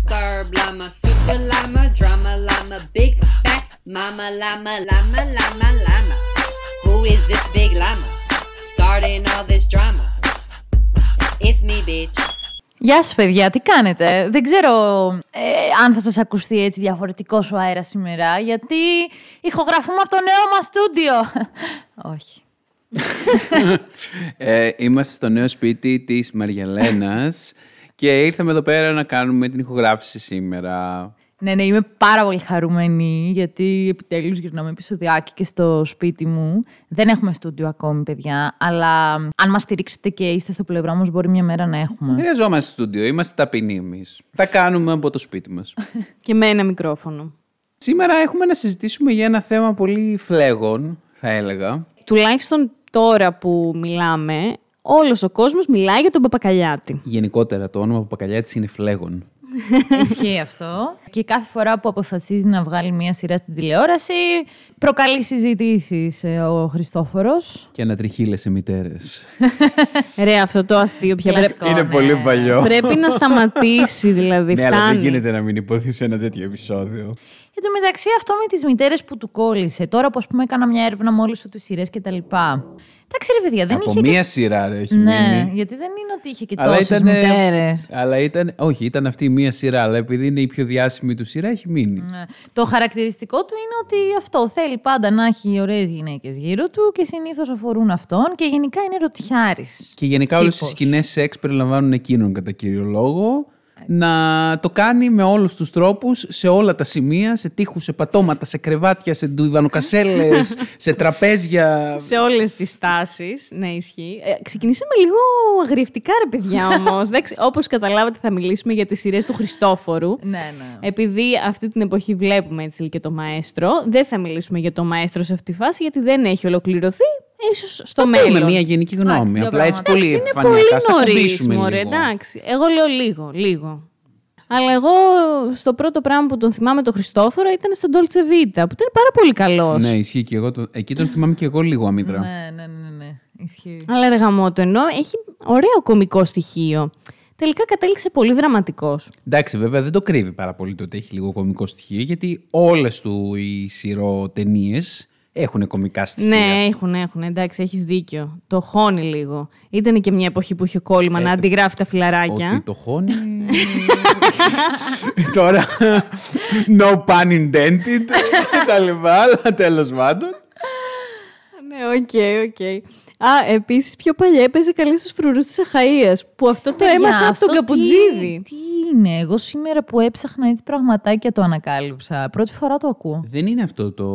disturbed llama, super llama, drama llama, big fat mama llama, llama, llama, llama. Who is this big llama? Starting all this drama. It's me, bitch. Γεια σας παιδιά, τι κάνετε; Δεν ξέρω ε, αν θα σας ακουστεί έτσι διαφορετικός ο αέρας σήμερα, γιατί ηχογραφούμε από το νέο μας στούντιο. Όχι. ε, είμαστε στο νέο σπίτι της Μαριαλένας και ήρθαμε εδώ πέρα να κάνουμε την ηχογράφηση σήμερα. Ναι, ναι, είμαι πάρα πολύ χαρούμενη γιατί επιτέλους γυρνάμε επεισοδιάκι και στο σπίτι μου. Δεν έχουμε στούντιο ακόμη, παιδιά, αλλά αν μας στηρίξετε και είστε στο πλευρό μας μπορεί μια μέρα να έχουμε. Δεν χρειαζόμαστε στούντιο, είμαστε ταπεινοί εμείς. Τα κάνουμε από το σπίτι μας. Και με ένα μικρόφωνο. Σήμερα έχουμε να συζητήσουμε για ένα θέμα πολύ φλέγον, θα έλεγα. Τουλάχιστον τώρα που μιλάμε, όλος ο κόσμος μιλάει για τον Παπακαλιάτη. Γενικότερα το όνομα Παπακαλιάτης είναι φλέγον. Ισχύει αυτό. Και κάθε φορά που αποφασίζει να βγάλει μια σειρά στην τηλεόραση, προκαλεί συζητήσεις ο Χριστόφορος. Και ανατριχίλε σε μητέρες. Ρε, αυτό το αστείο πια πρέπει, Κλασικό, Είναι ναι. πολύ παλιό. πρέπει να σταματήσει, δηλαδή. Ναι, αλλά δεν φτάνει. γίνεται να μην υποθεί σε ένα τέτοιο επεισόδιο. Εν τω μεταξύ, αυτό με τις μητέρες που του κόλλησε. Τώρα που ας πούμε έκανα μια έρευνα με όλες του σειρές κτλ. Εντάξει, ρε παιδιά, δεν Από είχε. μία σειρά ρε, έχει Και... Ναι, μείνει. γιατί δεν είναι ότι είχε και Αλλά τόσες ήταν. μητέρες. Αλλά ήταν. Όχι, ήταν αυτή η μία σειρά. Αλλά επειδή είναι η πιο διάσημη του σειρά, έχει μείνει. Ναι. Το χαρακτηριστικό του είναι ότι αυτό θέλει πάντα να έχει ωραίες γυναίκες γύρω του και συνήθως αφορούν αυτόν και γενικά είναι ρωτιάρη. Και γενικά όλες οι Τύπος. σκηνές σεξ περιλαμβάνουν εκείνον κατά κύριο λόγο. Να το κάνει με όλους τους τρόπους, σε όλα τα σημεία, σε τείχους, σε πατώματα, σε κρεβάτια, σε ντουιβανοκασέλες, σε τραπέζια. Σε όλες τις τάσεις. Ναι, ισχύει. Ε, ξεκινήσαμε λίγο αγριευτικά, ρε παιδιά όμως. Όπως καταλάβατε, θα μιλήσουμε για τις σειρές του Χριστόφορου. Ναι, ναι. Επειδή αυτή την εποχή βλέπουμε έτσι και το μαέστρο, δεν θα μιλήσουμε για το μαέστρο σε αυτή τη φάση, γιατί δεν έχει ολοκληρωθεί. Ίσως στο Πούμε μέλλον. μια γενική Εντάξει, γνώμη. δύο Απλά έτσι πράγματα. πολύ Εντάξει, είναι πολύ επιφανειακά. Στα νωρίς, κουμπίσουμε μωρέ, λίγο. εντάξει. Εγώ λέω λίγο, λίγο. Αλλά εγώ στο πρώτο πράγμα που τον θυμάμαι τον Χριστόφορο ήταν στον Dolce Vita, που ήταν πάρα πολύ καλός. Ναι, ισχύει και εγώ. Το... Εκεί τον θυμάμαι και εγώ λίγο αμύτρα. Ναι, ναι, ναι, ναι. Ισχύει. Αλλά ρε γαμώτο, ενώ έχει ωραίο κομικό στοιχείο. Τελικά κατέληξε πολύ δραματικός. Εντάξει, βέβαια δεν το κρύβει πάρα πολύ το ότι έχει λίγο κωμικό στοιχείο, γιατί όλες του οι σειροτενίες έχουν κωμικά στοιχεία. Ναι, έχουν, έχουν. Εντάξει, έχεις δίκιο. Το χώνει λίγο. Ήταν και μια εποχή που είχε κόλλημα να αντιγράφει τα φιλαράκια. Ε, Ότι το χώνει. Τώρα. No pun intended. και τα λοιπά, αλλά τέλος πάντων. Ναι, οκ, οκ. Α, επίσης πιο παλιά έπαιζε και στους Φρουρούς της Αχαΐας, που αυτό το Παιδιά, έμαθα από αυτό τον Καπουτζίδη. Τι, τι είναι, εγώ σήμερα που έψαχνα έτσι πραγματάκια το ανακάλυψα. Πρώτη φορά το ακούω. Δεν είναι αυτό το.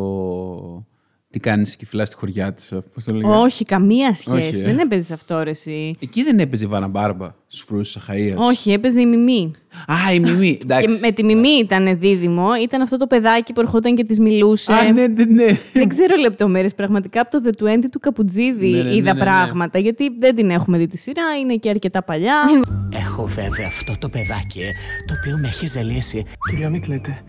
Τι κάνεις και φυλάς στη Χωριάτης, πώς το λέγανε. Όχι, καμία σχέση. Όχι, ε. Δεν έπαιζες αυτό, ρε, εσύ. Εκεί δεν έπαιζε η Βάνα Μπάρμπα στους φρουρούς της Αχαία. Όχι, έπαιζε η Μιμή. Α, η Μιμή. Εντάξει. Και με τη Μιμή ήταν δίδυμο. Ήταν αυτό το παιδάκι που ερχόταν και της μιλούσε. Α, ναι, ναι, ναι. Δεν ξέρω λεπτομέρειες. Πραγματικά από το The 20 του Καπουτζίδη Ναι, ναι, ναι, είδα ναι, ναι. πράγματα. Γιατί δεν την έχουμε δει τη σειρά, είναι και αρκετά παλιά. Έχω βέβαια αυτό το παιδάκι ε, το οποίο με έχει ζαλίσει. Κυρία, μην κλαίτε.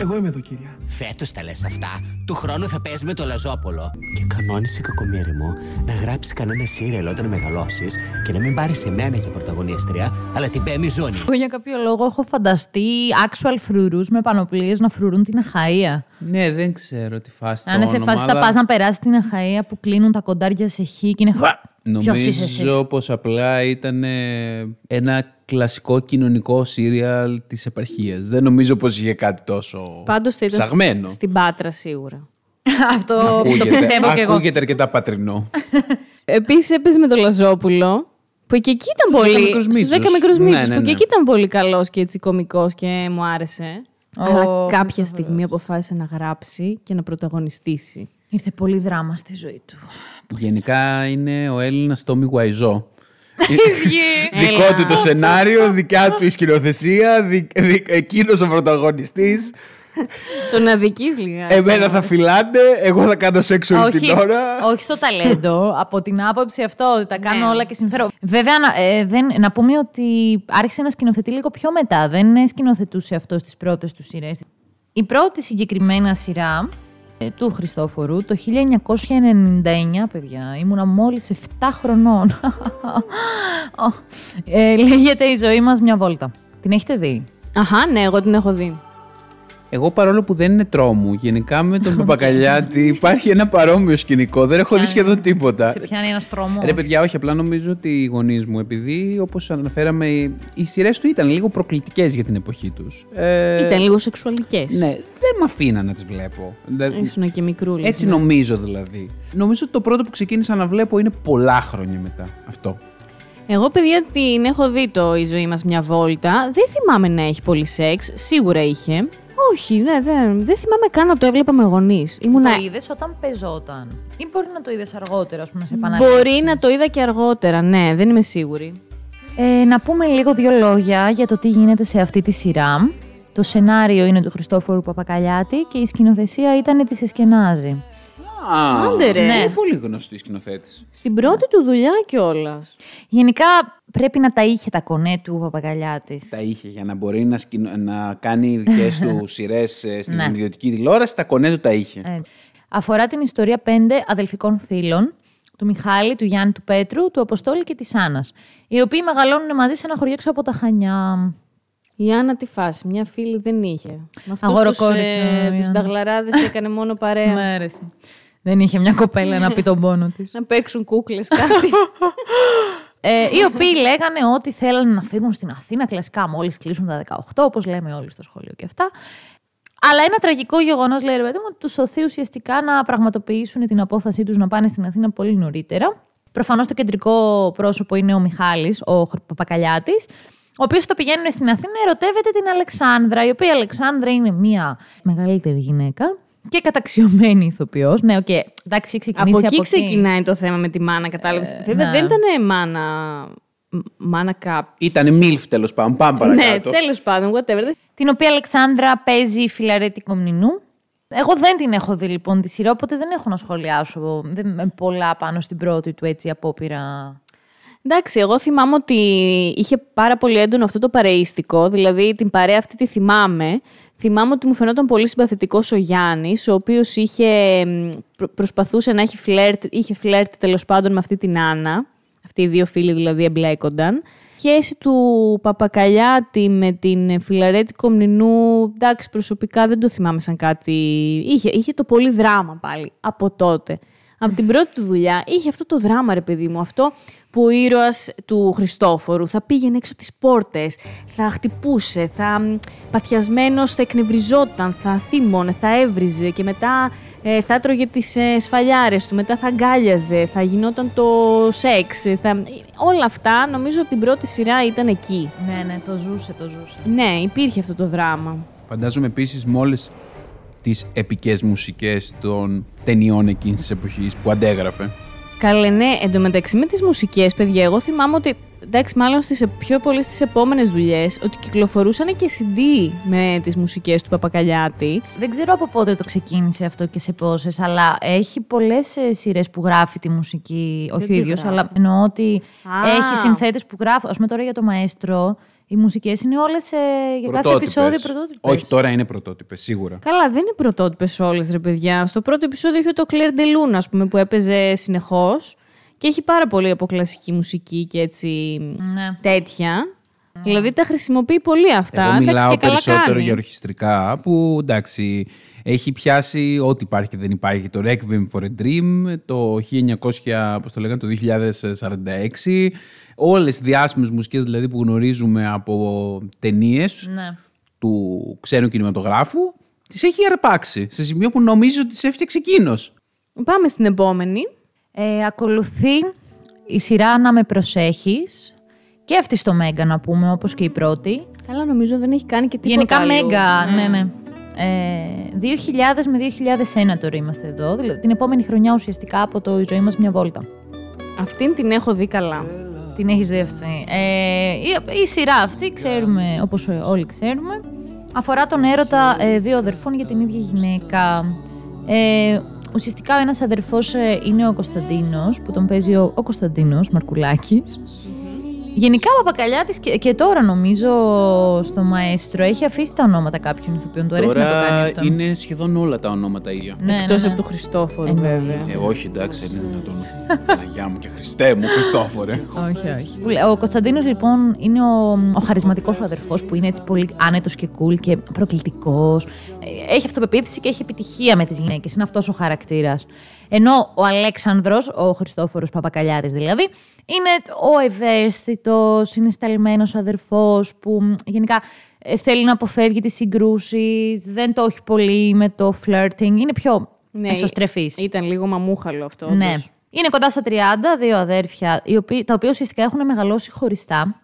Εγώ είμαι εδώ, κυρία. Φέτος τα λες αυτά. Του χρόνου θα παίζεις με το Λαζόπολο. Και κανόνισε κακομίρι μου να γράψεις κανένα σύριαλ όταν μεγαλώσεις και να μην πάρεις εμένα για πρωταγωνίστρια, αλλά την Πέμι Ζώνη. Εγώ για κάποιο λόγο έχω φανταστεί actual φρουρούς με πανοπλίες να φρουρούν την Αχαΐα. Ναι, δεν ξέρω τι φάση Να είναι σε όνομα, φάση θα αλλά πας να περάσεις την Αχαΐα που κλείνουν τα κοντάρια σε χ και είναι... Ποιος είσαι εσύ; Νομίζω πως απλά ήταν ε, ένα κλασικό κοινωνικό σύριαλ της επαρχίας. Δεν νομίζω πως είχε κάτι τόσο Πάντως θα ήταν ψαγμένο. στην Πάτρα σίγουρα. Αυτό που το Ακούγεται- πιστεύω κι εγώ. Ακούγεται αρκετά πατρινό. Επίσης έπαιζε με το Λαζόπουλο. Που και εκεί ήταν Στους πολύ. δέκα μικρούς στους μίτσους. δέκα μικρούς Ναι, μίτσους, ναι, Που ναι. και εκεί ήταν πολύ καλός και έτσι κωμικός και μου άρεσε. Ω, Αλλά κάποια Χριστόφορος. στιγμή αποφάσισε να γράψει και να πρωταγωνιστήσει. Ήρθε πολύ δράμα στη ζωή του. Γενικά είναι ο Έλληνας Τόμι Γουαϊζό. Ισχύει. Δικό του το σενάριο, δικιά του η σκηνοθεσία, δι, δι, εκείνος ο πρωταγωνιστής. Τον αδικής λιγάκι. Εμένα θα φυλάνε, εγώ θα κάνω σεξ όλη όχι, την ώρα. όχι στο ταλέντο, από την άποψη αυτό ότι τα κάνω Ναι. όλα και συμφέρω. Βέβαια, να, ε, δεν, να πούμε ότι άρχισε να σκηνοθετεί λίγο πιο μετά. Δεν ε, σκηνοθετούσε αυτό στις πρώτες του σειρές. Η πρώτη συγκεκριμένα σειρά ε, του Χριστόφορου το 1999, παιδιά, ήμουνα μόλις 7 χρονών. Ω, ε, λέγεται «Η ζωή μας μια βόλτα». Την έχετε δει; Αχά, ναι, εγώ την έχω δει. Εγώ παρόλο που δεν είναι τρόμου, γενικά με τον Παπακαλιάτη υπάρχει ένα παρόμοιο σκηνικό. Δεν έχω δει σχεδόν τίποτα. Σε πιάνει ένας τρόμος. Ρε παιδιά, όχι, απλά νομίζω ότι οι γονείς μου, επειδή όπως αναφέραμε, οι σειρές του ήταν λίγο προκλητικές για την εποχή τους. Ε, Ήταν λίγο σεξουαλικές. Ναι, δεν με αφήνα να τις βλέπω. Δηλαδή, Ήσουν και μικρούλης. έτσι ναι. νομίζω δηλαδή. Νομίζω ότι το πρώτο που ξεκίνησα να βλέπω είναι πολλά χρόνια μετά. Αυτό. Εγώ, παιδιά, την έχω δει το «Η ζωή μας μια βόλτα». Δεν θυμάμαι να έχει πολύ σεξ. Σίγουρα είχε. Όχι, ναι, δεν, δεν θυμάμαι καν να το έβλεπα με γονείς. Ήμουνα... Το είδες όταν πεζόταν; Ή μπορεί να το είδες αργότερα, ας πούμε, σε επανάληψη; Μπορεί να το είδα και αργότερα, ναι, δεν είμαι σίγουρη. Ε, να πούμε λίγο δύο λόγια για το τι γίνεται σε αυτή τη σειρά. Το σενάριο είναι του Χριστόφορου Παπακαλιάτη και η σκηνοθεσία ήταν της Εσκενάζη. Α, Άντε ρε. Είναι πολύ γνωστή σκηνοθέτης. Στην πρώτη του δουλειά κιόλας. Γενικά πρέπει να τα είχε τα κονέ του Παπακαλιάτη. Τα είχε για να μπορεί να, σκηνο... να κάνει δικές του σειρές στην Ναι. ιδιωτική τηλεόραση. Τα κονέ του τα είχε. Ε, αφορά την ιστορία πέντε αδελφικών φίλων, του Μιχάλη, του Γιάννη, του Πέτρου, του Αποστόλη και της Άννας, οι οποίοι μεγαλώνουν μαζί σε ένα χωριό έξω από τα Χανιά. Η Άννα τι φάση, μια φίλη δεν είχε. Με αυτούς Αγοροκόριτσο, τους, ε, η τους Άννα. νταγλαράδες έκανε μόνο παρέα. Ναι, Δεν είχε μια κοπέλα να πει τον πόνο της. να παίξουν κούκλες κάτι. ε, οι οποίοι λέγανε ότι θέλανε να φύγουν στην Αθήνα κλασικά μόλις κλείσουν τα 18, όπως λέμε όλοι στο σχολείο και αυτά. Αλλά ένα τραγικό γεγονός, λέει ρε παιδί μου, ότι τους σωθεί ουσιαστικά να πραγματοποιήσουν την απόφασή τους να πάνε στην Αθήνα πολύ νωρίτερα. Προφανώς το κεντρικό πρόσωπο είναι ο Μιχάλης, ο Παπακαλιάτης, ο οποίος το πηγαίνουν στην Αθήνα, ερωτεύεται την Αλεξάνδρα, η οποία Αλεξάνδρα είναι μια μεγαλύτερη γυναίκα και καταξιωμένη ηθοποιός. Ναι, οκ, εντάξει, έχει ξεκινήσει από από εκεί ξεκινάει το θέμα με τη μάνα, κατάλαβες. Βέβαια ναι. δεν ήταν μάνα. μ- Μάνα κάπου. Ήταν MILF τέλος πάντων. Πάμε Ναι, παρακάτω. τέλος πάντων, whatever. την οποία Αλεξάνδρα παίζει η Φιλαρέτη Κομνηνού. Εγώ δεν την έχω δει λοιπόν τη σειρά, οπότε δεν έχω να σχολιάσω δεν, με πολλά πάνω στην πρώτη του έτσι απόπειρα. Εντάξει, εγώ θυμάμαι ότι είχε πάρα πολύ έντονο αυτό το παρεΐστικο, δηλαδή την παρέα αυτή τη θυμάμαι. Θυμάμαι ότι μου φαινόταν πολύ συμπαθητικός ο Γιάννης, ο οποίος προσπαθούσε να έχει φλερτ, είχε φλερτ τέλος πάντων με αυτή την Άννα. Αυτοί οι δύο φίλοι δηλαδή εμπλέκονταν. Σχέση του Παπακαλιάτη με την Φιλαρέτη Κομνηνού, εντάξει, προσωπικά δεν το θυμάμαι σαν κάτι. Είχε, είχε το πολύ δράμα πάλι από τότε. Από την πρώτη του δουλειά είχε αυτό το δράμα, ρε παιδί μου. Αυτό που ο ήρωας του Χριστόφορου θα πήγαινε έξω από τις πόρτες, θα χτυπούσε, θα μ, παθιασμένος θα εκνευριζόταν, θα θύμωνε, θα έβριζε και μετά ε, θα έτρωγε τις ε, σφαλιάρες του, μετά θα αγκάλιαζε, θα γινόταν το σεξ. ε, Θα... Όλα αυτά νομίζω ότι την πρώτη σειρά ήταν εκεί. Ναι, ναι, το ζούσε, το ζούσε. Ναι, υπήρχε αυτό το δράμα. Φαντάζομαι επίσης με όλε τις επικές μουσικές των ταινιών εκείνης της εποχής που αντέγραφε. Καλέ, ναι, εντωμεταξύ με τις μουσικές, παιδιά, εγώ θυμάμαι ότι, εντάξει, μάλλον στις, ε- πιο πολύ στις επόμενες δουλειές, ότι κυκλοφορούσαν και CD με τις μουσικές του Παπακαλιάτη. Δεν ξέρω από πότε το ξεκίνησε αυτό και σε πόσες, αλλά έχει πολλές σειρές που γράφει τη μουσική. όχι ο τι ίδιο, γράφει. αλλά εννοώ ότι Α. έχει συνθέτες που γράφουν. Α πούμε τώρα για το Μαέστρο, οι μουσικές είναι όλες για κάθε Πρωτότυπες. επεισόδιο πρωτότυπες. Όχι, τώρα είναι πρωτότυπες, σίγουρα. Καλά, δεν είναι πρωτότυπες όλες, ρε παιδιά. Στο πρώτο επεισόδιο είχε το Claire de Lune, ας πούμε, που έπαιζε συνεχώς. Και έχει πάρα πολύ από κλασική μουσική και έτσι Ναι. τέτοια. Δηλαδή τα χρησιμοποιεί πολύ αυτά. Εγώ Εντάξει, μιλάω και καλά περισσότερο κάνει. για ορχιστρικά που εντάξει έχει πιάσει ό,τι υπάρχει και δεν υπάρχει. Το Requiem for a Dream, το 1900, πώς το λέγανε, το 2046. Όλες οι διάσημες μουσικές δηλαδή που γνωρίζουμε από ταινίες Ναι. του ξένου κινηματογράφου, τις έχει αρπάξει σε σημείο που νομίζω ότι τις έφτιαξε εκείνος. Πάμε στην επόμενη. Ε, ακολουθεί η σειρά «Να με προσέχεις» και αυτή στο Μέγκα να πούμε, όπως και η πρώτη. Καλά, νομίζω δεν έχει κάνει και τίποτα Γενικά άλλο. Μέγκα, ναι, ναι. Ε, 2000 με 2001 τώρα είμαστε εδώ, δηλαδή την επόμενη χρονιά ουσιαστικά από το «Η ζωή μας μια βόλτα». Αυτήν την έχω δει καλά. Την έχεις δει αυτή. Ε, η, η σειρά αυτή, ξέρουμε, όπως όλοι ξέρουμε, αφορά τον έρωτα ε, δύο αδερφών για την ίδια γυναίκα. Ε, ουσιαστικά ένας αδερφός ε, είναι ο Κωνσταντίνος, που τον παίζει ο, ο Κωνσταντίνος Μαρκουλάκης. Γενικά ο Παπακαλιάτης και, και τώρα νομίζω στο Μαέστρο έχει αφήσει τα ονόματα κάποιων ηθοποιών. Του αρέσει να το κάνει Τώρα αυτό. είναι σχεδόν όλα τα ονόματα ίδια. Ναι, Εκτός ναι, ναι. από του Χριστόφορου, Εννοείται. βέβαια. Ε, όχι, εντάξει, είναι δυνατόν. Παναγιά μου και Χριστέ μου, Χριστόφορε. Όχι, όχι. Ο Κωνσταντίνος λοιπόν είναι ο, ο χαρισματικός σου αδερφός που είναι έτσι πολύ άνετος και cool και προκλητικός. Έχει αυτοπεποίθηση και έχει επιτυχία με τις γυναίκες. Είναι αυτός ο χαρακτήρας. Ενώ ο Αλέξανδρος, ο Χριστόφορος Παπακαλιάτης δηλαδή, είναι ο ευαίσθητος, είναι σταλμένος αδερφός που μ, γενικά ε, θέλει να αποφεύγει τις συγκρούσεις, δεν το έχει πολύ με το flirting, είναι πιο Ναι, εσωστρεφής. Ήταν λίγο μαμούχαλο αυτό. Ναι. όντως. Είναι κοντά στα 30, δύο αδέρφια, οι οποίοι, τα οποία ουσιαστικά έχουν μεγαλώσει χωριστά,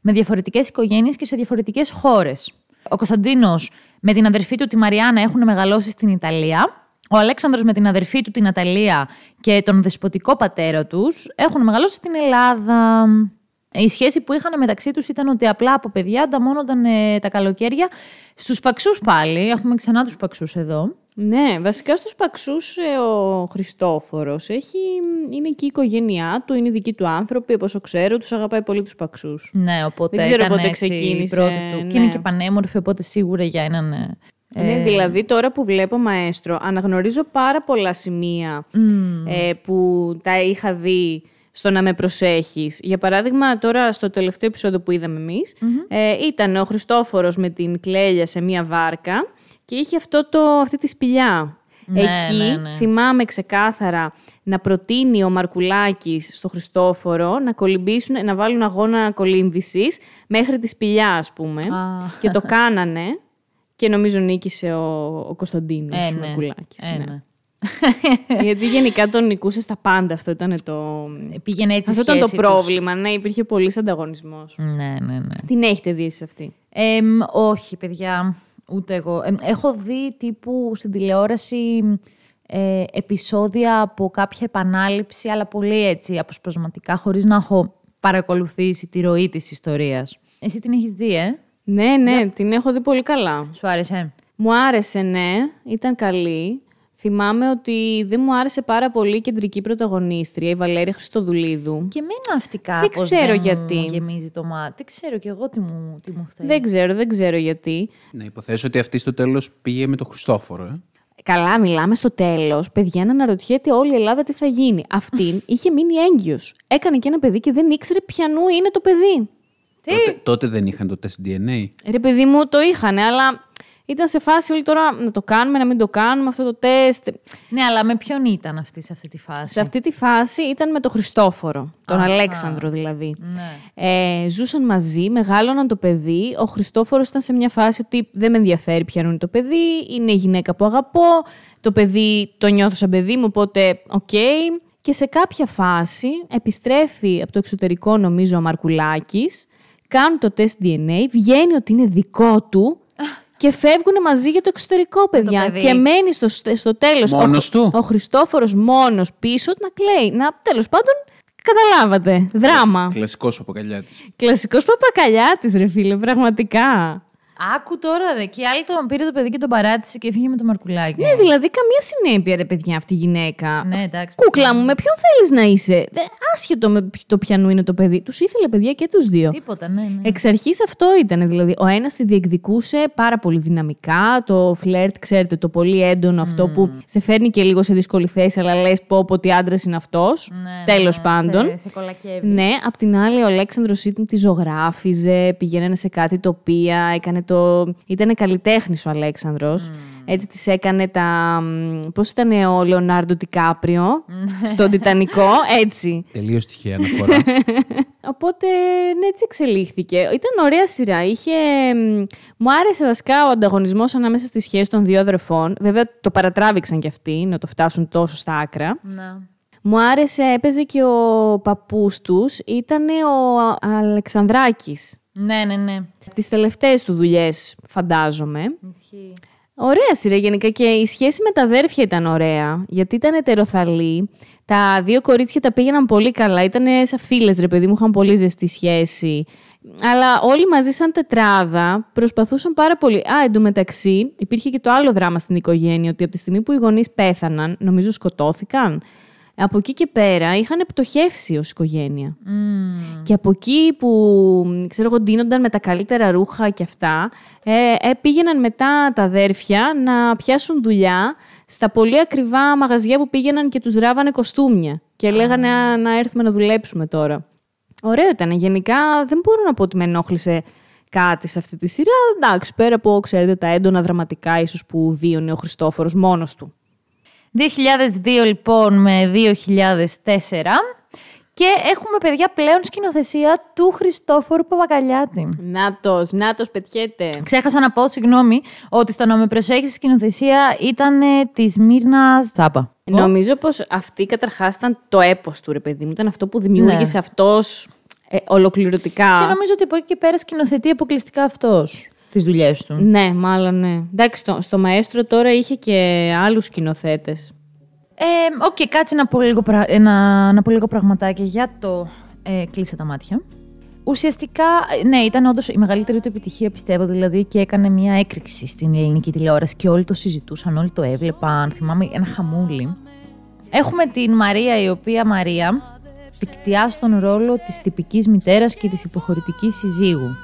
με διαφορετικές οικογένειες και σε διαφορετικές χώρες. Ο Κωνσταντίνος με την αδερφή του τη Μαριάννα έχουν μεγαλώσει στην Ιταλία. Ο Αλέξανδρος με την αδερφή του την Αταλία και τον δεσποτικό πατέρα τους έχουν μεγαλώσει στην Ελλάδα. Η σχέση που είχαν μεταξύ τους ήταν ότι απλά από παιδιά ανταμώνονταν ε, τα καλοκαίρια στους παξούς πάλι. Έχουμε ξανά τους παξούς εδώ. Ναι, βασικά στους Παξούς ε, ο Χριστόφορος έχει, είναι εκεί η οικογένειά του, είναι οι δικοί του άνθρωποι, όπως το ξέρω, τους αγαπάει πολύ τους Παξούς. Ναι, οπότε Δεν ξέρω ήταν πότε έτσι η ξεκίνησε, πρώτη του. Και είναι ναι. και πανέμορφη, οπότε σίγουρα για έναν... ε, Ναι, δηλαδή τώρα που βλέπω Μαέστρο, αναγνωρίζω πάρα πολλά σημεία ε, που τα είχα δει στο να με προσέχεις. Για παράδειγμα, τώρα στο τελευταίο επεισόδιο που είδαμε εμείς, ε, ήταν ο Χριστόφορος με την Κλέλια σε μία βάρκα και είχε αυτό το, αυτή τη σπηλιά. Ναι, Εκεί ναι, ναι. θυμάμαι ξεκάθαρα να προτείνει ο Μαρκουλάκης στο Χριστόφορο να κολυμπήσουν, να βάλουν αγώνα κολύμβησης μέχρι τη σπηλιά, ας πούμε. Α. Και το κάνανε και νομίζω νίκησε ο, ο Κωνσταντίνος Ε, ναι. Μαρκουλάκης. Ε, ναι. ναι. Γιατί γενικά τον νικούσε στα πάντα. Αυτό ήταν το, Πήγαινε έτσι η αυτό ήταν το σχέση τους. πρόβλημα. Ναι, υπήρχε πολύς ανταγωνισμός. Ναι, ναι, ναι. Την έχετε δει εσείς αυτή; Εμ, όχι, παιδιά, ούτε εγώ. Εμ, έχω δει τύπου στην τηλεόραση ε, επεισόδια από κάποια επανάληψη, αλλά πολύ έτσι αποσπασματικά, χωρίς να έχω παρακολουθήσει τη ροή της ιστορίας. Εσύ την έχεις δει, ε; Ναι, ναι, την έχω δει πολύ καλά. Σου άρεσε; Μου άρεσε, ναι, ήταν καλή. Θυμάμαι ότι δεν μου άρεσε πάρα πολύ η κεντρική πρωταγωνίστρια, η Βαλέρια Χριστοδουλίδου. Και εμένα αυτή Δεν κάπως ξέρω δεν γιατί. μου γεμίζει το μάτι. Δεν ξέρω κι εγώ τι μου, τι μου φταίει. Δεν ξέρω, δεν ξέρω γιατί. Να υποθέσω ότι αυτή στο τέλος πήγε με τον Χριστόφορο. Ε. Καλά, μιλάμε στο τέλος. Παιδιά, να αναρωτιέται όλη η Ελλάδα τι θα γίνει. Αυτήν είχε μείνει έγκυος. Έκανε και ένα παιδί και δεν ήξερε ποιανού είναι το παιδί. Τότε, τότε δεν είχαν το τεστ DNA. Ρε παιδί μου, το είχαν, αλλά ήταν σε φάση όλοι τώρα να το κάνουμε, να μην το κάνουμε αυτό το τεστ. Ναι, αλλά με ποιον ήταν αυτή σε αυτή τη φάση; Σε αυτή τη φάση ήταν με τον Χριστόφορο, τον, αχα. Αλέξανδρο δηλαδή. Ναι. Ε, ζούσαν μαζί, μεγάλωναν το παιδί. Ο Χριστόφορος ήταν σε μια φάση ότι δεν με ενδιαφέρει ποιανού είναι το παιδί, είναι η γυναίκα που αγαπώ, το παιδί το νιώθω σαν παιδί μου, οπότε οκ. Και σε κάποια φάση επιστρέφει από το εξωτερικό νομίζω ο Μαρκουλάκης, κάνουν το τεστ DNA, βγαίνει ότι είναι δικό του και φεύγουν μαζί για το εξωτερικό, παιδιά. παιδί. και μένει στο, στο τέλος Μόνος ο, του; ο Χριστόφορος μόνος πίσω να κλαίει. Να, τέλος πάντων, καταλάβατε. Δράμα. Κλασικός ο Παπακαλιάτης. Κλασικός παπακαλιάτης, ρε φίλε, πραγματικά. Άκου τώρα, ρε. Και η άλλη τον πήρε το παιδί και τον παράτησε και φύγε με το μαρκουλάκι. Ναι, δηλαδή καμία συνέπεια, ρε παιδιά, αυτή η γυναίκα. Ναι, εντάξει. Κούκλα μου, με ποιον θέλεις να είσαι; Δε, άσχετο με ποιο- το πιανού είναι το παιδί. Τους ήθελε παιδιά και τους δύο. Τίποτα, ναι, ναι. Εξ αρχής αυτό ήταν. Δηλαδή, ο ένας τη διεκδικούσε πάρα πολύ δυναμικά. Το φλερτ, ξέρετε, το πολύ έντονο αυτό που σε φέρνει και λίγο σε δύσκολη θέση, αλλά λες πω πω ότι άντρας είναι αυτός. Ναι, Τέλος ναι, πάντων. Σε, σε κολακεύει. Ναι, απ' την άλλη ο Αλέξανδρος ήταν τη ζωγράφιζε, πηγαίνανε σε κάτι τοπία, έκανε το... Ήταν καλλιτέχνης ο Αλέξανδρος. Έτσι της έκανε τα... μ, Πώς ήταν ο Λεωνάρντο Τικάπριο στον Τιτανικό, έτσι. Τελείως τυχαία αναφορά. Οπότε, ναι, έτσι εξελίχθηκε. Ήταν ωραία σειρά. Είχε... μ, Μου άρεσε βασικά ο ανταγωνισμός ανάμεσα στη σχέση των δύο αδερφών. Βέβαια, το παρατράβηξαν κι αυτοί να το φτάσουν τόσο στα άκρα. Να. Μου άρεσε, έπαιζε και ο παππούς τους, ήταν ο Αλεξανδράκης. Ναι, ναι, ναι. Τις τελευταίες του δουλειές, φαντάζομαι. Ισχύει. Ωραία σειρά γενικά και η σχέση με τα αδέρφια ήταν ωραία, γιατί ήταν ετεροθαλή. Τα δύο κορίτσια τα πήγαιναν πολύ καλά. Ήταν σαν φίλες, ρε παιδί μου, είχαν πολύ ζεστή σχέση. Αλλά όλοι μαζί, σαν τετράδα, προσπαθούσαν πάρα πολύ. Α, εντωμεταξύ, υπήρχε και το άλλο δράμα στην οικογένεια, ότι από τη στιγμή που οι γονείς πέθαναν, νομίζω σκοτώθηκαν. Από εκεί και πέρα είχαν πτωχεύσει ως οικογένεια. Και από εκεί που, ξέρω εγώ, ντύνονταν με τα καλύτερα ρούχα και αυτά, ε, ε, πήγαιναν μετά τα αδέρφια να πιάσουν δουλειά στα πολύ ακριβά μαγαζιά που πήγαιναν και τους ράβανε κοστούμια. Και λέγανε «Α, να έρθουμε να δουλέψουμε τώρα. Ωραίο ήταν. Γενικά δεν μπορώ να πω ότι με ενόχλησε κάτι σε αυτή τη σειρά. Εντάξει, πέρα από, ξέρετε, τα έντονα δραματικά ίσως που βίωνε ο Χριστόφορος μόνος του. 2002 λοιπόν με 2004 και έχουμε παιδιά πλέον σκηνοθεσία του Χριστόφορου Παπακαλιάτη. Νάτος, νάτος πετιέται. Ξέχασα να πω, συγγνώμη, ότι στο να με προσέχει η σκηνοθεσία ήταν η Μυρνα Τσάπα. Νομίζω πως αυτή καταρχάς ήταν το έπος του, ρε παιδί μου. Ήταν αυτό που δημιούργησε αυτός ε, ολοκληρωτικά. Και νομίζω ότι από εκεί και πέρα σκηνοθετεί αποκλειστικά αυτός τις δουλειές του. Ναι, μάλλον ναι. Εντάξει, στο, στο Μαέστρο τώρα είχε και άλλους σκηνοθέτες. Ε, Οκ, κάτσε να πω, λίγο, πρα- ε, να, να πω λίγο πραγματάκια για το ε, «Κλείσε τα μάτια». Ουσιαστικά, ε, ναι, ήταν όντως η μεγαλύτερη του επιτυχία, πιστεύω, δηλαδή, και έκανε μια έκρηξη στην ελληνική τηλεόραση και όλοι το συζητούσαν, όλοι το έβλεπαν. Θυμάμαι ένα χαμούλι. Έχουμε την Μαρία, η οποία Μαρία πικτιά στον ρόλο της τυπικής μητέρας και της υποχωρητικής συζύγου.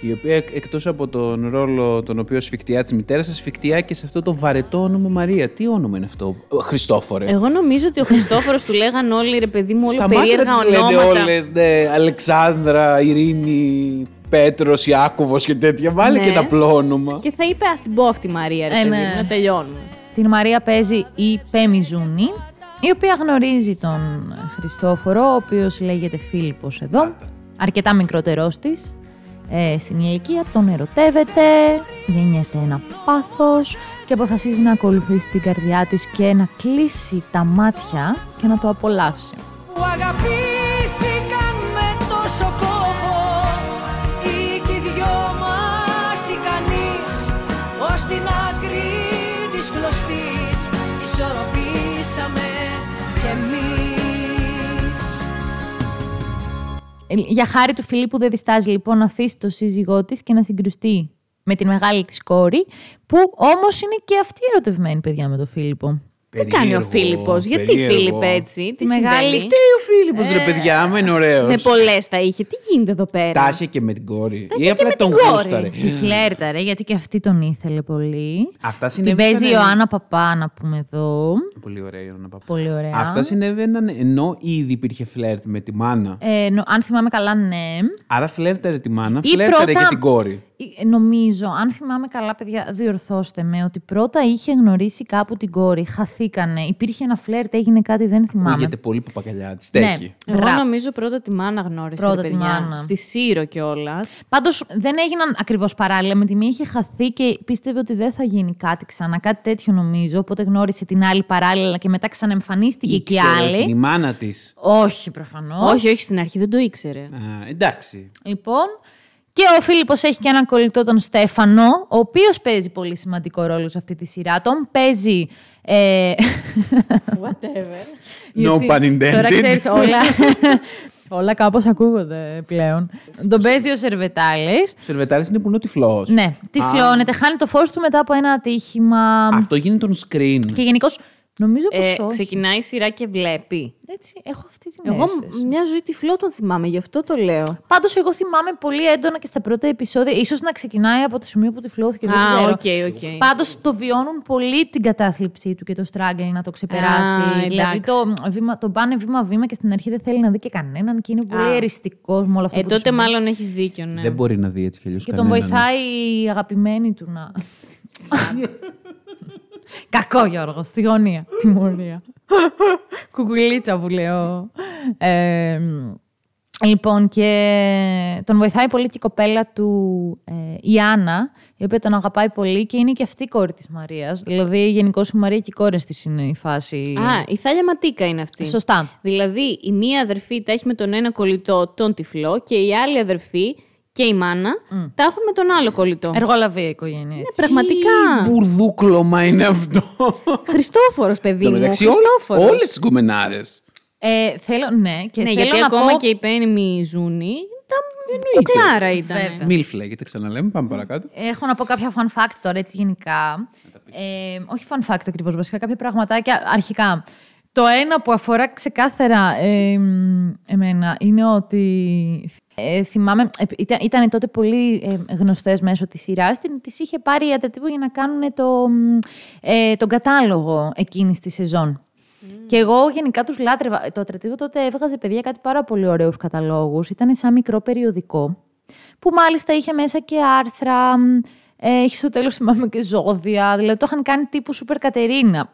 Η οποία εκτός από τον ρόλο τον οποίο σφιχτιά της μητέρας, σφιχτιά και σε αυτό το βαρετό όνομα Μαρία. Τι όνομα είναι αυτό, Ο Χριστόφορε; Εγώ νομίζω ότι ο Χριστόφορος του λέγαν όλοι, ρε παιδί μου, όλοι Στα μάτια περίεργα της λένε ονόματα. όλες, ναι, Αλεξάνδρα, Ειρήνη, Πέτρος, Ιάκωβος και τέτοια. Βάλε Ναι. και ένα απλό όνομα. Και θα είπε, ας την πω αυτή η Μαρία, ρε Ε, παιδί ναι. μου, να τελειώνουμε. Την Μαρία παίζει η Πέμι Ζούνη, η οποία γνωρίζει τον Χριστόφορο, ο οποίος λέγεται Φίλιππος εδώ, αρκετά μικρότερός της, ε, στην ηλικία, τον ερωτεύεται, γεννιέται ένα πάθος και αποφασίζει να ακολουθήσει την καρδιά της και να κλείσει τα μάτια και να το απολαύσει. που αγαπήθηκαν με τόσο κόπο ή κι οι δυο μας ικανείς ως την Για χάρη του Φιλίππου δεν διστάζει λοιπόν να αφήσει το σύζυγό της και να συγκρουστεί με την μεγάλη της κόρη, που όμως είναι και αυτή ερωτευμένη παιδιά με τον Φίλιππο. Τι κάνει ο Περίεργο, Φίλιππος, γιατί περίεργο. Φίλιππ έτσι, τι Μεγάλη συμβαίνει. Φταίει ο Φίλιππος ρε παιδιά, με είναι ωραίος. Με πολλές τα είχε. Τι γίνεται εδώ πέρα; Τα είχε και με την κόρη. είχε Ή απλά και με τον την κόρη. γούσταρε. Τη φλέρταρε, γιατί και αυτή τον ήθελε πολύ. Αυτά Την συνέβησαν. παίζει η Ιωάννα Παπά, να πούμε εδώ. Πολύ ωραία η Ιωάννα Παπά. Πολύ ωραία. Αυτά συνέβαιναν ενώ ήδη υπήρχε φλερτ με τη μάνα. Ε, νο- αν θυμάμαι καλά, ναι. Άρα φλέρταρε τη μάνα, Ή φλέρταρε πρώτα- και την κόρη. Ε, Νομίζω, αν θυμάμαι καλά, παιδιά, διορθώστε με, ότι πρώτα είχε γνωρίσει κάπου την κόρη, χαθήκανε, υπήρχε ένα φλερτ, έγινε κάτι, δεν θυμάμαι. Ακούγεται πολύ παπακαλιά. Στέκει. Εγώ Μπράβο. νομίζω πρώτα τη μάνα γνώρισε. Πρώτα ρε τη παιδιά. μάνα. Στη Σύρο κιόλας. Πάντως δεν έγιναν ακριβώς παράλληλα. Με τη μία είχε χαθεί και πίστευε ότι δεν θα γίνει κάτι ξανά. Κάτι τέτοιο νομίζω. Οπότε γνώρισε την άλλη παράλληλα και μετά ξαναεμφανίστηκε και η Ήξερε άλλη. την η μάνα της. Όχι, προφανώς. Όχι, όχι, στην αρχή δεν το ήξερε. εντάξει. Λοιπόν. Και ο Φίλιππος έχει και έναν κολλητό τον Στέφανο, ο οποίος παίζει πολύ σημαντικό ρόλο σε αυτή τη σειρά. Τον παίζει... Ε... Whatever. No pun intended. Τώρα ξέρεις όλα... όλα κάπως ακούγονται πλέον. τον παίζει ο Σερβετάλης. Ο Σερβετάλης είναι που είναι ο τυφλός. Ναι, τυφλώνεται, χάνει το φως του μετά από ένα ατύχημα. Αυτό γίνεται on screen. Και γενικώς νομίζω πως Ε, όχι. ξεκινάει η σειρά και βλέπει. Έτσι, έχω αυτή την Εγώ αίσθηση. μια ζωή τυφλό τον θυμάμαι, γι' αυτό το λέω. Πάντως, εγώ θυμάμαι πολύ έντονα και στα πρώτα επεισόδια, ίσως να ξεκινάει από το σημείο που τυφλώθηκε. δεν Α, ξέρω. οκ, οκ. Πάντως το βιώνουν πολύ την κατάθλιψή του και το struggle να το ξεπεράσει. Α, δηλαδή εντάξει. το, βήμα, το πάνε βήμα-βήμα και στην αρχή δεν θέλει να δει και κανέναν και είναι πολύ Α. εριστικός με όλο αυτό Ε, που του τότε συμβαίνει. μάλλον έχεις δίκιο, ναι. Δεν μπορεί να δει έτσι κι αλλιώς. Και τον βοηθάει η αγαπημένη του να. Κακό Γιώργο, στη γωνία. Τιμωρία. Κουκουλίτσα που λέω. Ε, λοιπόν, και τον βοηθάει πολύ και η κοπέλα του, ε, η Άννα, η οποία τον αγαπάει πολύ και είναι και αυτή η κόρη της Μαρίας. Δηλαδή, γενικώς η Μαρία και οι κόρες της είναι η φάση. Α, η Θάλια Ματίκα είναι αυτή. Σωστά. Δηλαδή, η μία αδερφή τα έχει με τον ένα κολλητό, τον τυφλό, και η άλλη αδερφή και η μάνα τα έχουν με τον άλλο κολλητό. Εργολαβία η οικογένεια. Ναι, έτσι. πραγματικά. Μπουρδούκλωμα είναι αυτό. Χριστόφορος, παιδί Το μου. μεταξύ, Χριστόφορος. όλες τι γκουμενάρες. Ε, θέλω, ναι, και ναι, θέλω γιατί να ακόμα πω... και η Πένιμη Ζούνη ήταν κουκλάρα ήταν. Βέβαια. Μίλφ λέγεται, ξαναλέμε. Πάμε παρακάτω. Έχω να πω κάποια fun fact τώρα έτσι γενικά. Ε, όχι fun fact ακριβώς, βασικά κάποια πραγματάκια αρχικά. Το ένα που αφορά ξεκάθαρα ε, μ, εμένα είναι ότι ε, θυμάμαι, ε, ήταν, ήταν τότε πολύ ε, γνωστές μέσω της σειράς, την, τις είχε πάρει η Ατατίβο για να κάνουν το, μ, ε, τον κατάλογο εκείνης της σεζόν. Και εγώ γενικά τους λάτρευα. Το Ατρατίβο τότε έβγαζε παιδιά κάτι πάρα πολύ ωραίους καταλόγους. Ήταν σαν μικρό περιοδικό, που μάλιστα είχε μέσα και άρθρα, μ, ε, είχε στο τέλος θυμάμαι και ζώδια, δηλαδή το είχαν κάνει τύπου Σούπερ Κατερίνα. Α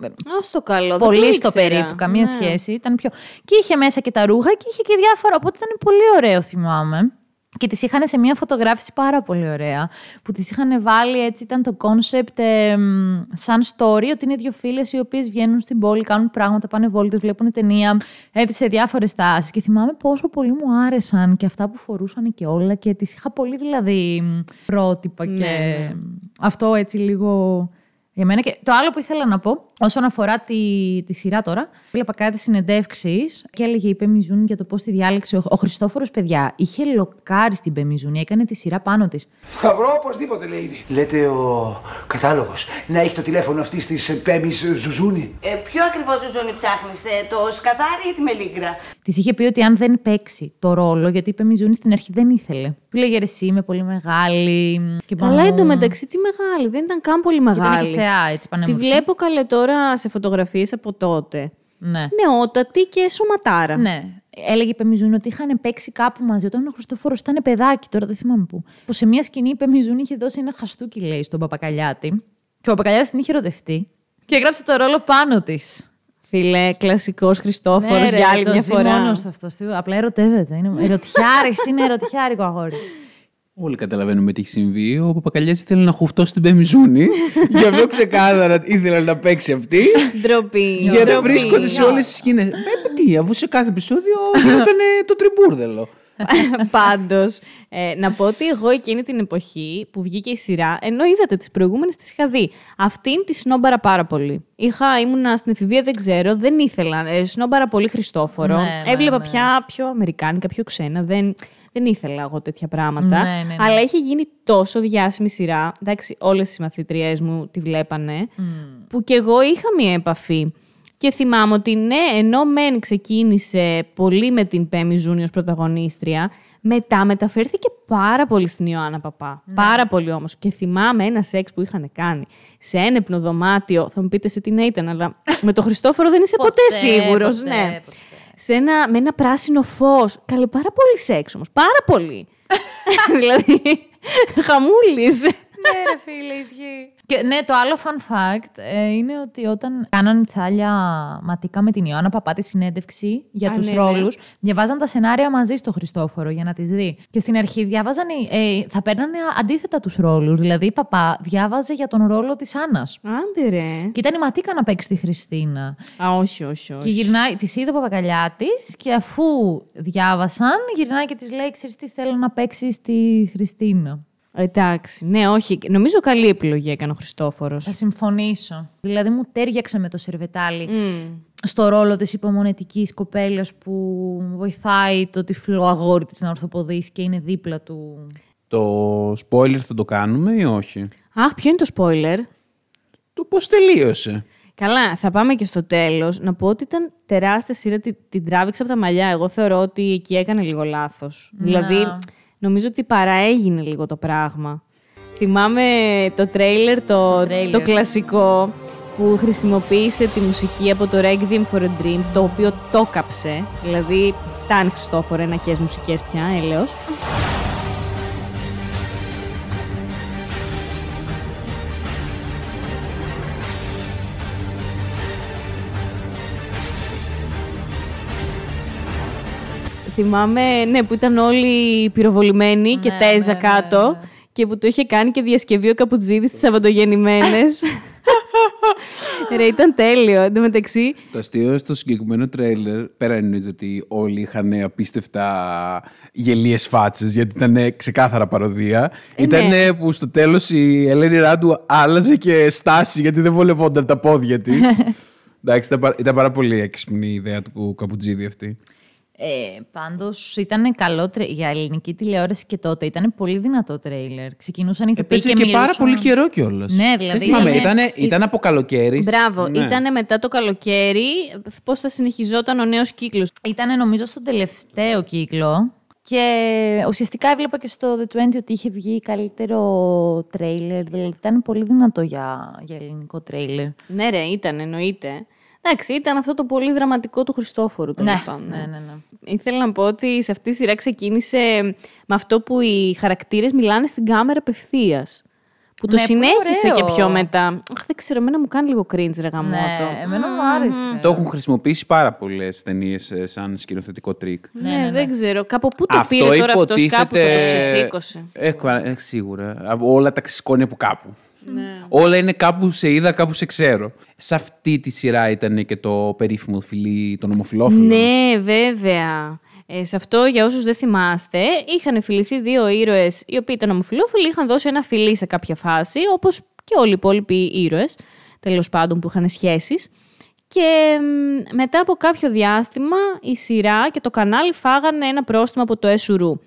το καλό. δεν το Πολύ στο ήξερα. περίπου, καμία Ναι. σχέση. Ήταν πιο... Και είχε μέσα και τα ρούχα και είχε και διάφορα. Οπότε ήταν πολύ ωραίο, θυμάμαι. Και τις είχαν σε μια φωτογράφηση πάρα πολύ ωραία. Που τις είχαν βάλει έτσι, ήταν το concept σαν story, ότι είναι δύο φίλες οι οποίες βγαίνουν στην πόλη, κάνουν πράγματα, πάνε βόλτες, βλέπουν ταινία, έτσι σε διάφορες τάσεις. Και θυμάμαι πόσο πολύ μου άρεσαν και αυτά που φορούσαν και όλα. Και τις είχα πολύ δηλαδή μ, πρότυπα και ναι. αυτό έτσι λίγο για μένα. Και το άλλο που ήθελα να πω, όσον αφορά τη, τη σειρά τώρα, έβλεπα κάτι συνεντεύξεις και έλεγε η Πέμι Ζούνη για το πώς τη διάλεξε. Ο, ο Χριστόφορος, παιδιά, είχε λοκάρει στην Πέμι Ζούνη, έκανε τη σειρά πάνω της. Θα βρω οπωσδήποτε, λέει. Λέτε ο κατάλογος να έχει το τηλέφωνο αυτής της Πέμη Ζουζούνη; Ε, ποιο ακριβώς ζώνη ψάχνεις, το σκαθάρι ή τη μελίγκρα. Της είχε πει ότι αν δεν παίξει το ρόλο, γιατί η Πέμι Ζούνη στην αρχή δεν ήθελε. Του λέγε ρε, εσύ είμαι πολύ μεγάλη. Και Καλά πάνω- εντωμεταξύ τι μεγάλη, δεν ήταν καν πολύ Και Ήταν μεγάλη. και θεά, έτσι Τη πανέμορφη. βλέπω καλέ τώρα σε φωτογραφίες από τότε. Ναι. Νεότατη και σωματάρα. Ναι. Έλεγε η Πεμιζούνη ότι είχαν παίξει κάπου μαζί όταν ο Χριστόφορο ήταν παιδάκι, τώρα δεν θυμάμαι πού. Που σε μια σκηνή η Πεμιζούνη είχε δώσει ένα χαστούκι, λέει, στον Παπακαλιάτη. Και ο Παπακαλιάτης την είχε ερωτευτεί. Και έγραψε το ρόλο πάνω της. Φίλε, κλασικός Χριστόφορος για άλλη το μια ζει φορά. μόνος αυτός. Τι- Απλά ερωτεύεται. Είναι ερωτιάρης, είναι ερωτιάρικο αγόρι. Όλοι καταλαβαίνουμε τι έχει συμβεί. Ο Παπακαλιάς ήθελε να χουφτώσει την Πεμιζούνη. Γι' αυτό ξεκάθαρα ήθελε να παίξει αυτή. Ντροπή. για να ντροπή. βρίσκονται σε όλες τις σκηνές. Ε, τι, αφού σε κάθε επεισόδιο γινόταν το τριμπούρδελο. Πάντως, ε, να πω ότι εγώ εκείνη την εποχή που βγήκε η σειρά, ενώ είδατε τις προηγούμενες, τις είχα δει. Αυτήν τη σνόμπαρα πάρα πολύ. Είχα, ήμουνα στην εφηβεία, δεν ξέρω, δεν ήθελα. Ε, σνόμπαρα πολύ Χριστόφορο. Ναι, ναι, Έβλεπα ναι. πια πιο αμερικάνικα, πιο ξένα. Δεν, δεν ήθελα εγώ τέτοια πράγματα. Ναι, ναι, ναι. Αλλά είχε γίνει τόσο διάσημη σειρά. Εντάξει, όλες οι μαθητριές μου τη βλέπανε. Που κι εγώ είχα μία επαφή. Και θυμάμαι ότι ναι, ενώ μεν ξεκίνησε πολύ με την Πέμι Ζούνη ως πρωταγωνίστρια, μετά μεταφέρθηκε πάρα πολύ στην Ιωάννα Παπά. Πάρα πολύ όμως. Και θυμάμαι ένα σεξ που είχαν κάνει σε ένεπνο δωμάτιο. Θα μου πείτε σε τι να ήταν, αλλά με τον Χριστόφορο δεν είσαι ποτέ, Ποτέ, σίγουρος. ποτέ, ναι. ποτέ. Σε ένα, με ένα πράσινο φως. Καλέ, πάρα πολύ σεξ όμως. Πάρα πολύ. δηλαδή, χαμούλης. ναι, ρε φίλε, ισχύει. Και ναι, το άλλο fun fact ε, είναι ότι όταν κάναν τη Θάλια Ματικά με την Ιωάννα Παπά τη συνέντευξη για Α, τους ναι, ναι. ρόλους, διαβάζαν τα σενάρια μαζί στο Χριστόφορο για να τις δει. Και στην αρχή διάβαζαν, ε, θα παίρνανε αντίθετα τους ρόλους. Δηλαδή η Παπά διάβαζε για τον ρόλο της Άννας. Άντε ρε. Και ήταν η Ματίκα να παίξει τη Χριστίνα. Α, όχι, όχι, όχι. Και γυρνάει, τη είδε ο παπακαλιά της και αφού διάβασαν, γυρνάει και της λέει: Ξέρεις τι θέλω να παίξει τη Χριστίνα. Εντάξει, ναι, όχι. Νομίζω καλή επιλογή έκανε ο Χριστόφορος. Θα συμφωνήσω. Δηλαδή μου τέριαξε με το σερβετάλι στο ρόλο της υπομονετικής κοπέλας που βοηθάει το τυφλό αγόρι της να ορθοποδήσει και είναι δίπλα του. Το spoiler θα το κάνουμε ή όχι; Αχ, ποιο είναι το spoiler; Το πώς τελείωσε. Καλά, θα πάμε και στο τέλος. Να πω ότι ήταν τεράστια σειρά, την, την τράβηξα από τα μαλλιά. Εγώ θεωρώ ότι εκεί έκανε λίγο λάθος. Δηλαδή, νομίζω ότι παραέγινε λίγο το πράγμα. Θυμάμαι το τρέιλερ, το, το, τρέιλερ. κλασικό, που χρησιμοποίησε τη μουσική από το Requiem for a Dream, το οποίο το κάψε. Δηλαδή, φτάνει Χριστόφορο, ένα καις μουσικές πια, έλεος. Θυμάμαι, ναι, που ήταν όλοι πυροβολημένοι και Ναι, τέζα ναι, ναι, κάτω ναι. και που το είχε κάνει και διασκευή ο Καπουτζίδης στις Σαββατογεννημένες. Ρε, ήταν τέλειο. Εν τω μεταξύ, Το αστείο στο συγκεκριμένο τρέιλερ, πέρα εννοείται ότι όλοι είχαν απίστευτα γελίες φάτσες, γιατί ήταν ξεκάθαρα παροδία. Ε, ήταν ναι. που στο τέλος η Ελένη Ράντου άλλαζε και στάση, γιατί δεν βολευόταν τα πόδια της. Εντάξει, ήταν, πα- ήταν πάρα πολύ έξυπνη η ιδέα του Καπουτζίδη αυτή. Ε, Πάντως ήταν καλό τρε... για ελληνική τηλεόραση και τότε. Ήταν πολύ δυνατό τρέιλερ. Ξεκινούσαν οι ηθοποιοί Έπαιζε και, και, πάρα μιλούσαν- πολύ καιρό κιόλας. Ναι, δηλαδή Δεν θυμάμαι, ήταν- ήταν, ήταν από καλοκαίρι. Μπράβο, Ναι. ήταν μετά το καλοκαίρι. Πώς θα συνεχιζόταν ο νέος κύκλος; Ήταν νομίζω στον τελευταίο κύκλο. Και ουσιαστικά έβλεπα και στο The 20 ότι είχε βγει καλύτερο τρέιλερ. Δηλαδή ήταν πολύ δυνατό για, για ελληνικό τρέιλερ. Ναι, ρε, ήταν, εννοείται. Εντάξει, ήταν αυτό το πολύ δραματικό του Χριστόφορου. τέλος Ναι, πάντων. ναι, ναι, ναι. Ήθελα να πω ότι σε αυτή τη σειρά ξεκίνησε με αυτό που οι χαρακτήρες μιλάνε στην κάμερα απευθείας. Που το Ναι, πολύ συνέχισε ωραίο. και πιο μετά. Αχ, δεν ξέρω, εμένα μου κάνει λίγο cringe, ρε γαμώτο. Ναι, εμένα μου άρεσε. Το έχουν χρησιμοποιήσει πάρα πολλές ταινίες σαν σκηνοθετικό τρικ. Ναι, δεν ξέρω. Κάπου πού το Αυτό πήρε τώρα αυτός, υποτίθεται- κάπου θα το ξεσήκωσε. Ε, κα- ε, σίγουρα. Από Όλα τα ξεσηκώνει από κάπου. Ναι. Όλα είναι κάπου σε είδα, κάπου σε ξέρω. Σε αυτή τη σειρά ήταν και το περίφημο φιλί των ομοφυλόφιλων. Ναι, βέβαια. Ε, σε αυτό, για όσους δεν θυμάστε, είχαν φιληθεί δύο ήρωες οι οποίοι ήταν ομοφυλόφιλοι, είχαν δώσει ένα φιλί σε κάποια φάση, όπως και όλοι οι υπόλοιποι ήρωες, τέλος πάντων, που είχαν σχέσεις. Και μ, μετά από κάποιο διάστημα, η σειρά και το κανάλι φάγανε ένα πρόστιμο από το ΕΣΟΥΡΟΥ.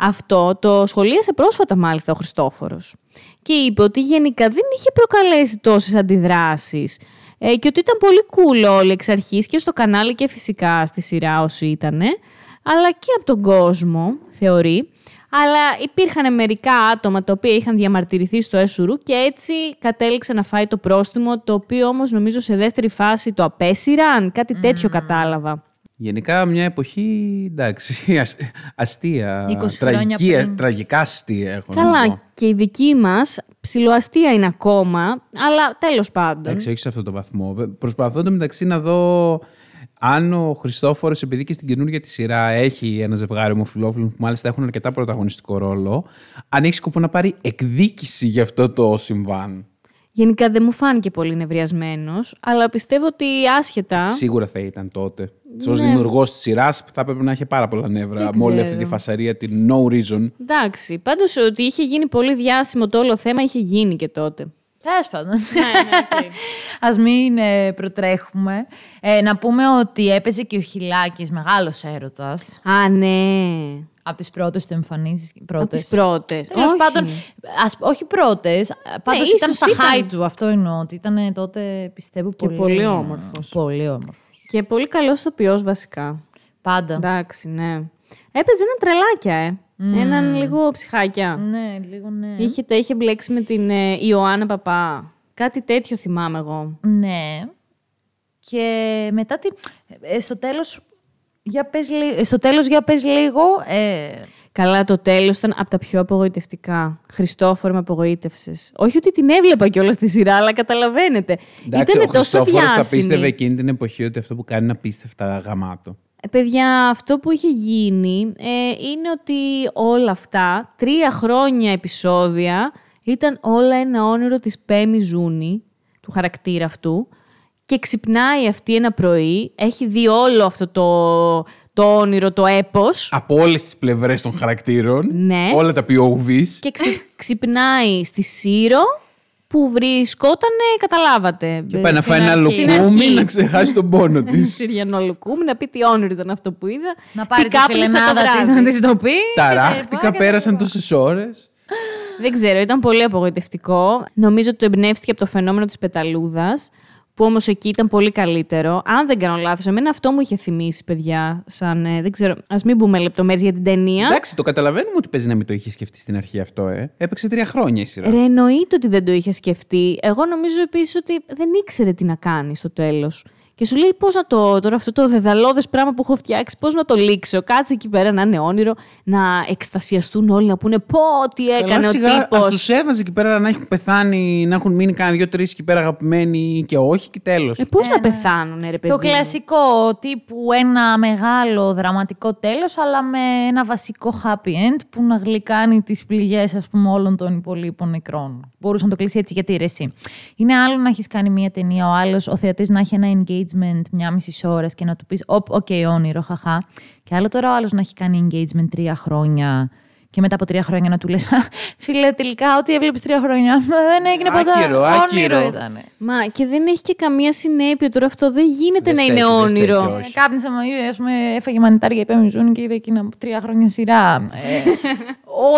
Αυτό το σχολίασε πρόσφατα μάλιστα ο Χριστόφορος. Και είπε ότι γενικά δεν είχε προκαλέσει τόσες αντιδράσεις. Ε, και ότι ήταν πολύ cool όλοι εξ αρχής και στο κανάλι και φυσικά στη σειρά όσοι ήτανε. Αλλά και από τον κόσμο, θεωρεί. Αλλά υπήρχαν μερικά άτομα τα οποία είχαν διαμαρτυρηθεί στο ΕΣΟΥΡΟΥ και έτσι κατέληξε να φάει το πρόστιμο, το οποίο όμως νομίζω σε δεύτερη φάση το απέσυραν. Κάτι τέτοιο κατάλαβα. Γενικά μια εποχή, εντάξει, ασ- αστεία, 20 χρόνια τραγική, πριν. τραγικά αστεία έχω να πω. Καλά, και η δική μας ψιλοαστία είναι ακόμα, αλλά τέλος πάντων. Εντάξει, όχι σε αυτό το βαθμό. Προσπαθώ το μεταξύ να δω αν ο Χριστόφορος, επειδή και στην καινούργια τη σειρά έχει ένα ζευγάρι ομοφυλόφιλων που μάλιστα έχουν αρκετά πρωταγωνιστικό ρόλο, αν έχει σκοπό να πάρει εκδίκηση για αυτό το συμβάν. Γενικά δεν μου φάνηκε πολύ νευριασμένος, αλλά πιστεύω ότι άσχετα. Σίγουρα θα ήταν τότε. Ω Ναι. δημιουργός της σειράς θα έπρεπε να είχε πάρα πολλά νεύρα Δεν με όλη αυτή ξέρω. τη φασαρία, την no reason. Εντάξει. Πάντως ότι είχε γίνει πολύ διάσημο το όλο θέμα είχε γίνει και τότε. Τέλος πάντων. ναι, Α μην ε, προτρέχουμε. Ε, να πούμε ότι έπαιζε και ο Χιλάκης μεγάλος έρωτας. Α, ναι. Από τις πρώτες του εμφανίσεις. Από τις πρώτες. Τέλος πάντων, ας, όχι πρώτες. Πάντως Ναι, ήταν ίσως στα ήταν. high του. Αυτό εννοώ. Ότι ήταν τότε πιστεύω Και πολύ. πολύ όμορφος. Πολύ όμορφος. Και πολύ καλός ηθοποιός βασικά. Πάντα. Εντάξει, ναι. Έπαιζε ένα τρελάκια, ε. Έναν λίγο ψυχάκια. Ναι, λίγο ναι. Είχε, τα είχε μπλέξει με την ε, Ιωάννα Παπά. Κάτι τέτοιο θυμάμαι εγώ. Ναι. Και μετά τι... ε, στο τέλος... Για πες, λι- ε, στο τέλος για πες λίγο... Ε, Καλά, το τέλος ήταν από τα πιο απογοητευτικά. Χριστόφορο με απογοήτευσε. Όχι ότι την έβλεπα κιόλας στη σειρά, αλλά καταλαβαίνετε. Εντάξει, Ήτανε ο τόσο Χριστόφορο θα διάσημη. πίστευε εκείνη την εποχή ότι αυτό που κάνει είναι απίστευτα γαμάτο. Ε, Παιδιά, αυτό που είχε γίνει ε, είναι ότι όλα αυτά, τρία χρόνια επεισόδια, ήταν όλα ένα όνειρο της Πέμι Ζούνη, του χαρακτήρα αυτού, και ξυπνάει αυτή ένα πρωί, έχει δει όλο αυτό το, το όνειρο, το έπος, Από όλες τις πλευρές των χαρακτήρων. Ναι. Όλα τα POVs. και ξυ- ξυπνάει στη Σύρο, που βρισκότανε, καταλάβατε. Και πάει να στην φάει ένα αρχή. Στην λουκούμι αρχή. να ξεχάσει τον πόνο της. Συριανό λουκούμι, να πει τι όνειρο ήταν αυτό που είδα. να πάρει τι τη κάπνισα το φιλενάδα της βράδυ. να της το πει. Ταράχτηκα, πέρασαν τόσες ώρες. Δεν ξέρω, ήταν πολύ απογοητευτικό. Νομίζω ότι το εμπνεύστηκε από το φαινόμενο της πεταλούδας, που όμως εκεί ήταν πολύ καλύτερο. Αν δεν κάνω λάθος, εμένα αυτό μου είχε θυμίσει, παιδιά, σαν, ε, δεν ξέρω, ας μην πούμε λεπτομέρειες για την ταινία. Εντάξει, το καταλαβαίνουμε ότι παίζει να μην το είχε σκεφτεί στην αρχή αυτό, ε. Έπαιξε τρία χρόνια η σειρά. Ρε, εννοείται ότι δεν το είχε σκεφτεί. Εγώ νομίζω επίσης ότι δεν ήξερε τι να κάνει στο τέλος. Και σου λέει πώς να το, τώρα αυτό το δεδαλώδες πράγμα που έχω φτιάξει, πώς να το λήξω. Κάτσε εκεί πέρα να είναι όνειρο, να εκστασιαστούν όλοι, να πούνε πω τι έκανε Καλά, ο σιγά, τύπος. ας τους έβαζε εκεί πέρα να έχουν πεθάνει, να έχουν μείνει κάνα δύο-τρει εκεί πέρα αγαπημένοι και όχι και τέλος. Ε, πώς να πεθάνουν, ρε παιδί. Το μου. κλασικό τύπου ένα μεγάλο δραματικό τέλος, αλλά με ένα βασικό happy end που να γλυκάνει τις πληγές, ας πούμε, όλων των υπολοίπων νεκρών. Μπορούσε να το κλείσει έτσι γιατί ρε εσύ. Είναι άλλο να έχεις κάνει μία ταινία, ο άλλος, ο θεατής να έχει ένα engagement μιάμιση ώρας και να του πεις «Ωπ, οκ, όνειρο, χαχά». Και άλλο τώρα ο άλλος να έχει κάνει engagement τρία χρόνια Και μετά από τρία χρόνια να του λες: Φίλε, τελικά ό,τι έβλεπες τρία χρόνια δεν έγινε ποτέ. Άκυρο, Όνειρο άκυρο. ήταν. Μα και δεν έχει και καμία συνέπεια τώρα αυτό. Δεν γίνεται Δεν να είναι στέκει, δεν όνειρο. στέκει, όχι. Κάπνισε, ας πούμε, έφαγε μανιτάρια, είπε Μιζούνι και είδε εκείνα από τρία χρόνια σειρά. Ε,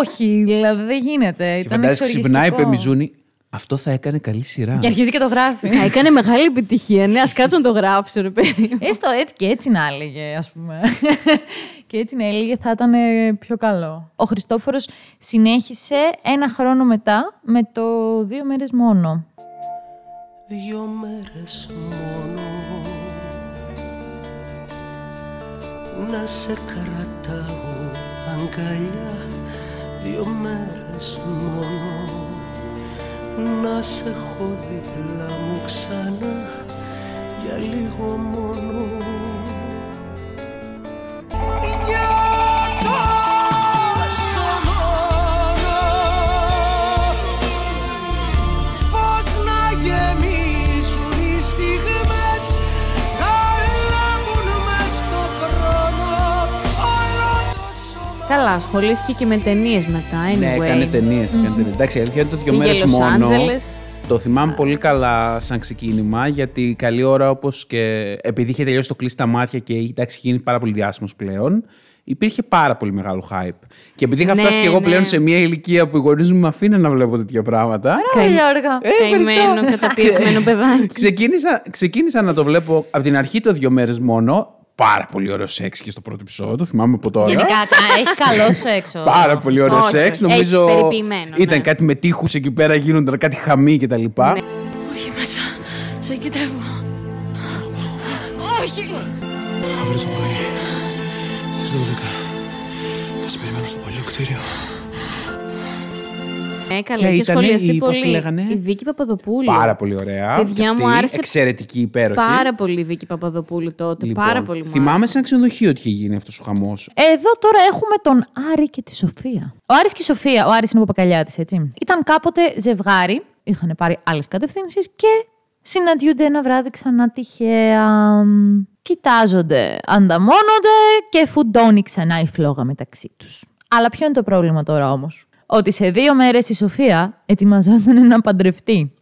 όχι, δηλαδή δεν γίνεται. Και Ήταν φαντάζεσαι ξυπνάει, είπε εξοργιστικό. Μιζούνι, αυτό θα έκανε καλή σειρά. Και αρχίζει και το γράφει. Θα έκανε μεγάλη επιτυχία. Ναι, ας κάτσω να το γράψω, ρε παιδί. Έστω έτσι και έτσι να έλεγε, ας πούμε. και έτσι να έλεγε θα ήταν ε, πιο καλό. Ο Χριστόφορος συνέχισε ένα χρόνο μετά με το δύο μέρες μόνο. Δυο μέρες μόνο Να σε κρατάω αγκαλιά Δυο μέρες μόνο Να σε έχω δίπλα μου ξανά Για λίγο μόνο. Για Καλά, ασχολήθηκε και με ταινίες μετά. Anyway. Ναι, έκανε ταινίες. Εντάξει, η αλήθεια είναι ότι δύο Πήγε μέρες Los μόνο. Angeles. Το θυμάμαι πολύ καλά σαν ξεκίνημα, γιατί καλή ώρα όπως και επειδή είχε τελειώσει το κλείσει τα μάτια και είχε εντάξει, γίνει πάρα πολύ διάσημος πλέον, υπήρχε πάρα πολύ μεγάλο hype. Και επειδή είχα Ναι, φτάσει και εγώ ναι. πλέον σε μια ηλικία που οι γονείς μου με αφήναν να βλέπω τέτοια πράγματα. Καη... Γιώργο. Καημένο, καταπιεσμένο παιδάκι. ξεκίνησα, ξεκίνησα να το βλέπω από την αρχή το δύο μέρες μόνο. Πάρα πολύ ωραίο σεξ και στο πρώτο επεισόδιο, το θυμάμαι από τώρα. Γενικά κα- έχει καλό σεξ. ο- Πάρα πολύ ωραίο Όχι, σεξ. όχι. Νομίζω Έχει περιποιημένο, ήταν ναι. κάτι με τείχους εκεί πέρα, γίνονταν κάτι χαμή κτλ. Ναι. Όχι μέσα. Σε κοιτεύω. Όχι. Αύριο το πρωί, στις 12, θα σε περιμένω στο παλιό κτίριο. Ναι, καλά, Ποια είχε ήτανε σχολιαστεί η- πώς τη πολύ. λέγανε; Η Βίκη Παπαδοπούλου. Πάρα πολύ ωραία. Παιδιά, Και μου αυτή, άρεσε Εξαιρετική, υπέροχη. Πάρα πολύ η Βίκη Παπαδοπούλου τότε. Λοιπόν, πάρα πολύ μου Θυμάμαι άρεσε. σε ένα ξενοδοχείο ότι είχε γίνει αυτός ο χαμός. Εδώ τώρα έχουμε τον Άρη και τη Σοφία. Ο Άρης και η Σοφία, ο Άρης είναι ο Παπακαλιάτης, έτσι. Ήταν κάποτε ζευγάρι, είχαν πάρει άλλες κατευθύνσεις και συναντιούνται ένα βράδυ ξανά τυχαία. Κοιτάζονται, ανταμώνονται και φουντώνει ξανά η φλόγα μεταξύ τους. Αλλά ποιο είναι το πρόβλημα τώρα όμως; Ότι σε δύο μέρες η Σοφία ετοιμαζόταν να παντρευτεί.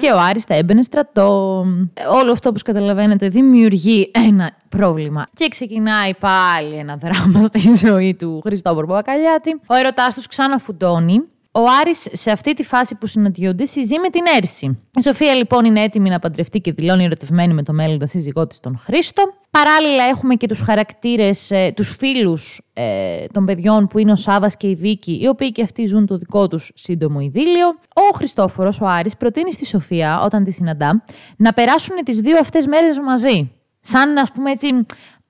Και ο Άρης θα έμπαινε στρατό. Ε, Όλο αυτό, όπως καταλαβαίνετε, δημιουργεί ένα πρόβλημα. Και ξεκινάει πάλι ένα δράμα στη ζωή του Χριστόφορου Παπακαλιάτη. Ο ερωτάς τους ξαναφουντώνει. Ο Άρης σε αυτή τη φάση που συναντιόνται συζεί με την Έρση. Η Σοφία λοιπόν είναι έτοιμη να παντρευτεί και δηλώνει ερωτευμένη με το μέλλοντα σύζυγό της τον Χρήστο. Παράλληλα έχουμε και τους χαρακτήρες, ε, τους φίλους ε, των παιδιών που είναι ο Σάβας και η Βίκη, οι οποίοι και αυτοί ζουν το δικό τους σύντομο ειδήλιο. Ο Χριστόφορος, ο Άρης, προτείνει στη Σοφία, όταν τη συναντά, να περάσουν τις δύο αυτές μέρες μαζί. Σαν, ας πούμε έτσι,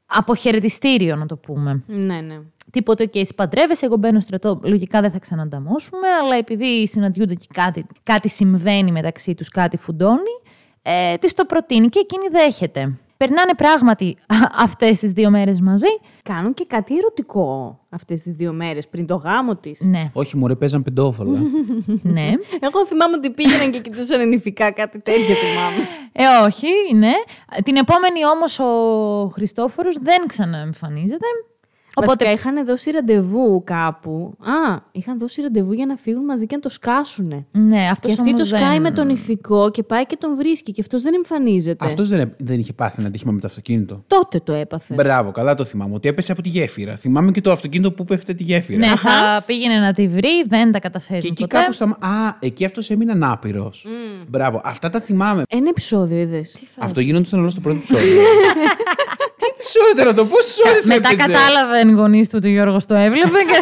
αποχαιρετιστήριο να το πούμε. Ναι, ναι. Τίποτε και εσύ παντρεύεσαι, εγώ μπαίνω στρατό. Λογικά δεν θα ξανανταμώσουμε, αλλά επειδή συναντιούνται και κάτι, κάτι συμβαίνει μεταξύ τους, κάτι φουντώνει, ε, της το προτείνει και εκείνη δέχεται. Περνάνε πράγματι αυτές τις δύο μέρες μαζί. Κάνουν και κάτι ερωτικό αυτές τις δύο μέρες πριν το γάμο της. Ναι, Όχι, μου παίζαν πεντόφαλα. ναι. Εγώ θυμάμαι ότι πήγαιναν και κοιτούσαν ενηφικά κάτι τέτοιο θυμάμαι. Ε, όχι, ναι. Την επόμενη όμως ο Χριστόφορος δεν ξαναεμφανίζεται. Οπότε είχαν δώσει ραντεβού κάπου. Α, είχαν δώσει ραντεβού για να φύγουν μαζί και να το σκάσουνε. Ναι, αυτός Και αυτή όμως το σκάει δεν- με τον ηφικό και πάει και τον βρίσκει και αυτός δεν εμφανίζεται. Αυτός δεν, δεν είχε πάθει ένα ατύχημα με το αυτοκίνητο. Τότε το έπαθε. Μπράβο, καλά το θυμάμαι. Ότι έπεσε από τη γέφυρα. Θυμάμαι και το αυτοκίνητο που πέφτει τη γέφυρα. Ναι, θα πήγαινε να τη βρει, δεν τα καταφέρνει Και εκεί ποτέ. κάπου στα. Α, εκεί αυτός έμεινε ανάπηρος. Μπράβο, αυτά τα θυμάμαι. Ένα επεισόδιο είδες. Αυτό γίνονταν όλο στο πρώτο επεισόδιο. Τι επεισόδιο τώρα το, πόσε ώρε Μετά κατάλαβαν οι γονείς του ότι ο Γιώργος το έβλεπε. Και...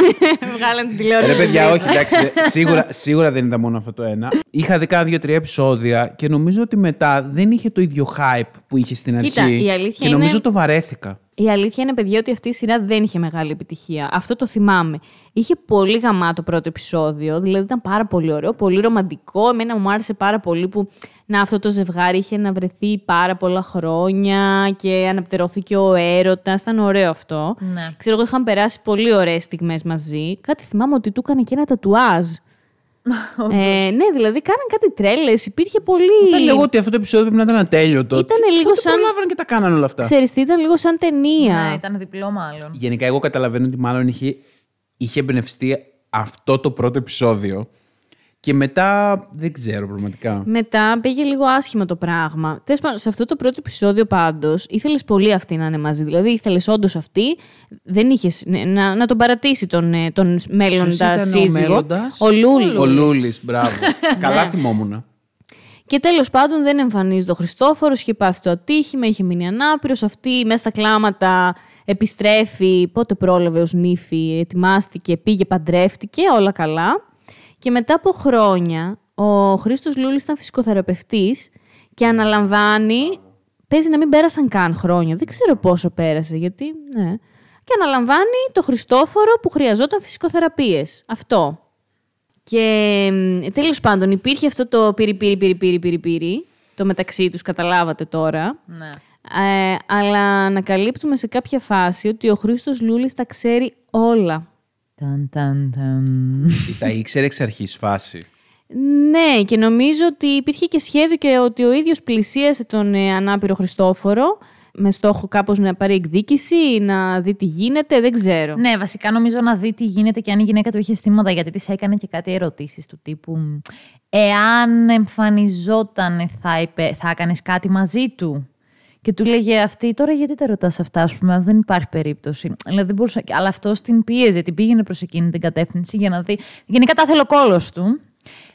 Βγάλαν την τηλεόραση. Ρε παιδιά, όχι, εντάξει. δε- Σίγουρα, σίγουρα δεν ήταν μόνο αυτό το ένα. Είχα δει κάνα δύο-τρία επεισόδια και νομίζω ότι μετά δεν είχε το ίδιο hype που είχε στην αρχή. Κοίτα, η αλήθεια και νομίζω είναι- το βαρέθηκα. Η αλήθεια είναι, παιδιά, ότι αυτή η σειρά δεν είχε μεγάλη επιτυχία. Αυτό το θυμάμαι. Είχε πολύ γαμάτο πρώτο επεισόδιο, δηλαδή ήταν πάρα πολύ ωραίο, πολύ ρομαντικό. Εμένα μου άρεσε πάρα πολύ που να, αυτό το ζευγάρι είχε να βρεθεί πάρα πολλά χρόνια και αναπτερώθηκε ο έρωτας. Ήταν ωραίο αυτό. Ναι. Ξέρω εγώ, είχαν περάσει πολύ ωραίες στιγμές μαζί. Κάτι θυμάμαι ότι του έκανε και ένα τατουάζ. Ε, ναι, δηλαδή κάναν κάτι τρέλες. Υπήρχε πολύ. Όταν λέγω ότι αυτό το επεισόδιο πρέπει να ήταν ατέλειωτο. Ήτανε τι- λίγο τότε σαν- προλάβανε και τα κάνανε όλα αυτά. Ξέρεις τι, ήταν λίγο σαν ταινία. ναι, ήταν διπλό μάλλον. Γενικά, εγώ καταλαβαίνω ότι μάλλον είχε είχε εμπνευστεί αυτό το πρώτο επεισόδιο και μετά δεν ξέρω πραγματικά. Μετά πήγε λίγο άσχημο το πράγμα. Τέλος πάντων, σε αυτό το πρώτο επεισόδιο πάντως, ήθελες πολύ αυτή να είναι μαζί. Δηλαδή, ήθελες όντως αυτή, δεν είχες να, να τον παρατήσει τον, ε, τον μέλλοντα ήταν ο σύζυγο. μέλλοντας; Ο Λούλης. Ο Λούλης, μπράβο. Καλά θυμόμουν. Και τέλος πάντων δεν εμφανίζεται ο Χριστόφορος, είχε πάθει το ατύχημα, είχε μείνει ανάπηρος. Αυτή μέσα στα κλάματα επιστρέφει. Πότε πρόλαβε ως νύφη, ετοιμάστηκε, πήγε, παντρεύτηκε, όλα καλά. Και μετά από χρόνια, ο Χρήστος Λούλης ήταν φυσικοθεραπευτής και αναλαμβάνει. Παίζει να μην πέρασαν καν χρόνια. Δεν ξέρω πόσο πέρασε, γιατί. Ναι. Και αναλαμβάνει το Χριστόφορο που χρειαζόταν φυσικοθεραπείες. Αυτό. Και μ, τέλος πάντων υπήρχε αυτό το πυρι πυρι πυρι πυρι πυρι πυρι, το μεταξύ τους καταλάβατε τώρα. Ναι. Ε, αλλά ανακαλύπτουμε σε κάποια φάση ότι ο Χρήστος Λούλης τα ξέρει όλα. Ταν, ταν, ταν. Τα ήξερε εξ αρχής φάση. Ναι, και νομίζω ότι υπήρχε και σχέδιο και ότι ο ίδιος πλησίασε τον ε, ανάπηρο Χριστόφορο με στόχο κάπως να πάρει εκδίκηση, να δει τι γίνεται, δεν ξέρω. Ναι, βασικά νομίζω να δει τι γίνεται και αν η γυναίκα του είχε αισθήματα, γιατί της έκανε και κάτι ερωτήσεις του τύπου. Εάν εμφανιζόταν, θα, είπε, θα έκανες κάτι μαζί του; Και του λέγε αυτή, τώρα γιατί τα ρωτάς αυτά, ας πούμε, δεν υπάρχει περίπτωση. Δηλαδή, δεν μπορούσα... Αλλά αυτό την πίεζε, την πήγαινε προς εκείνη την κατεύθυνση για να δει. Γενικά τα ήθελε ο κόλος του.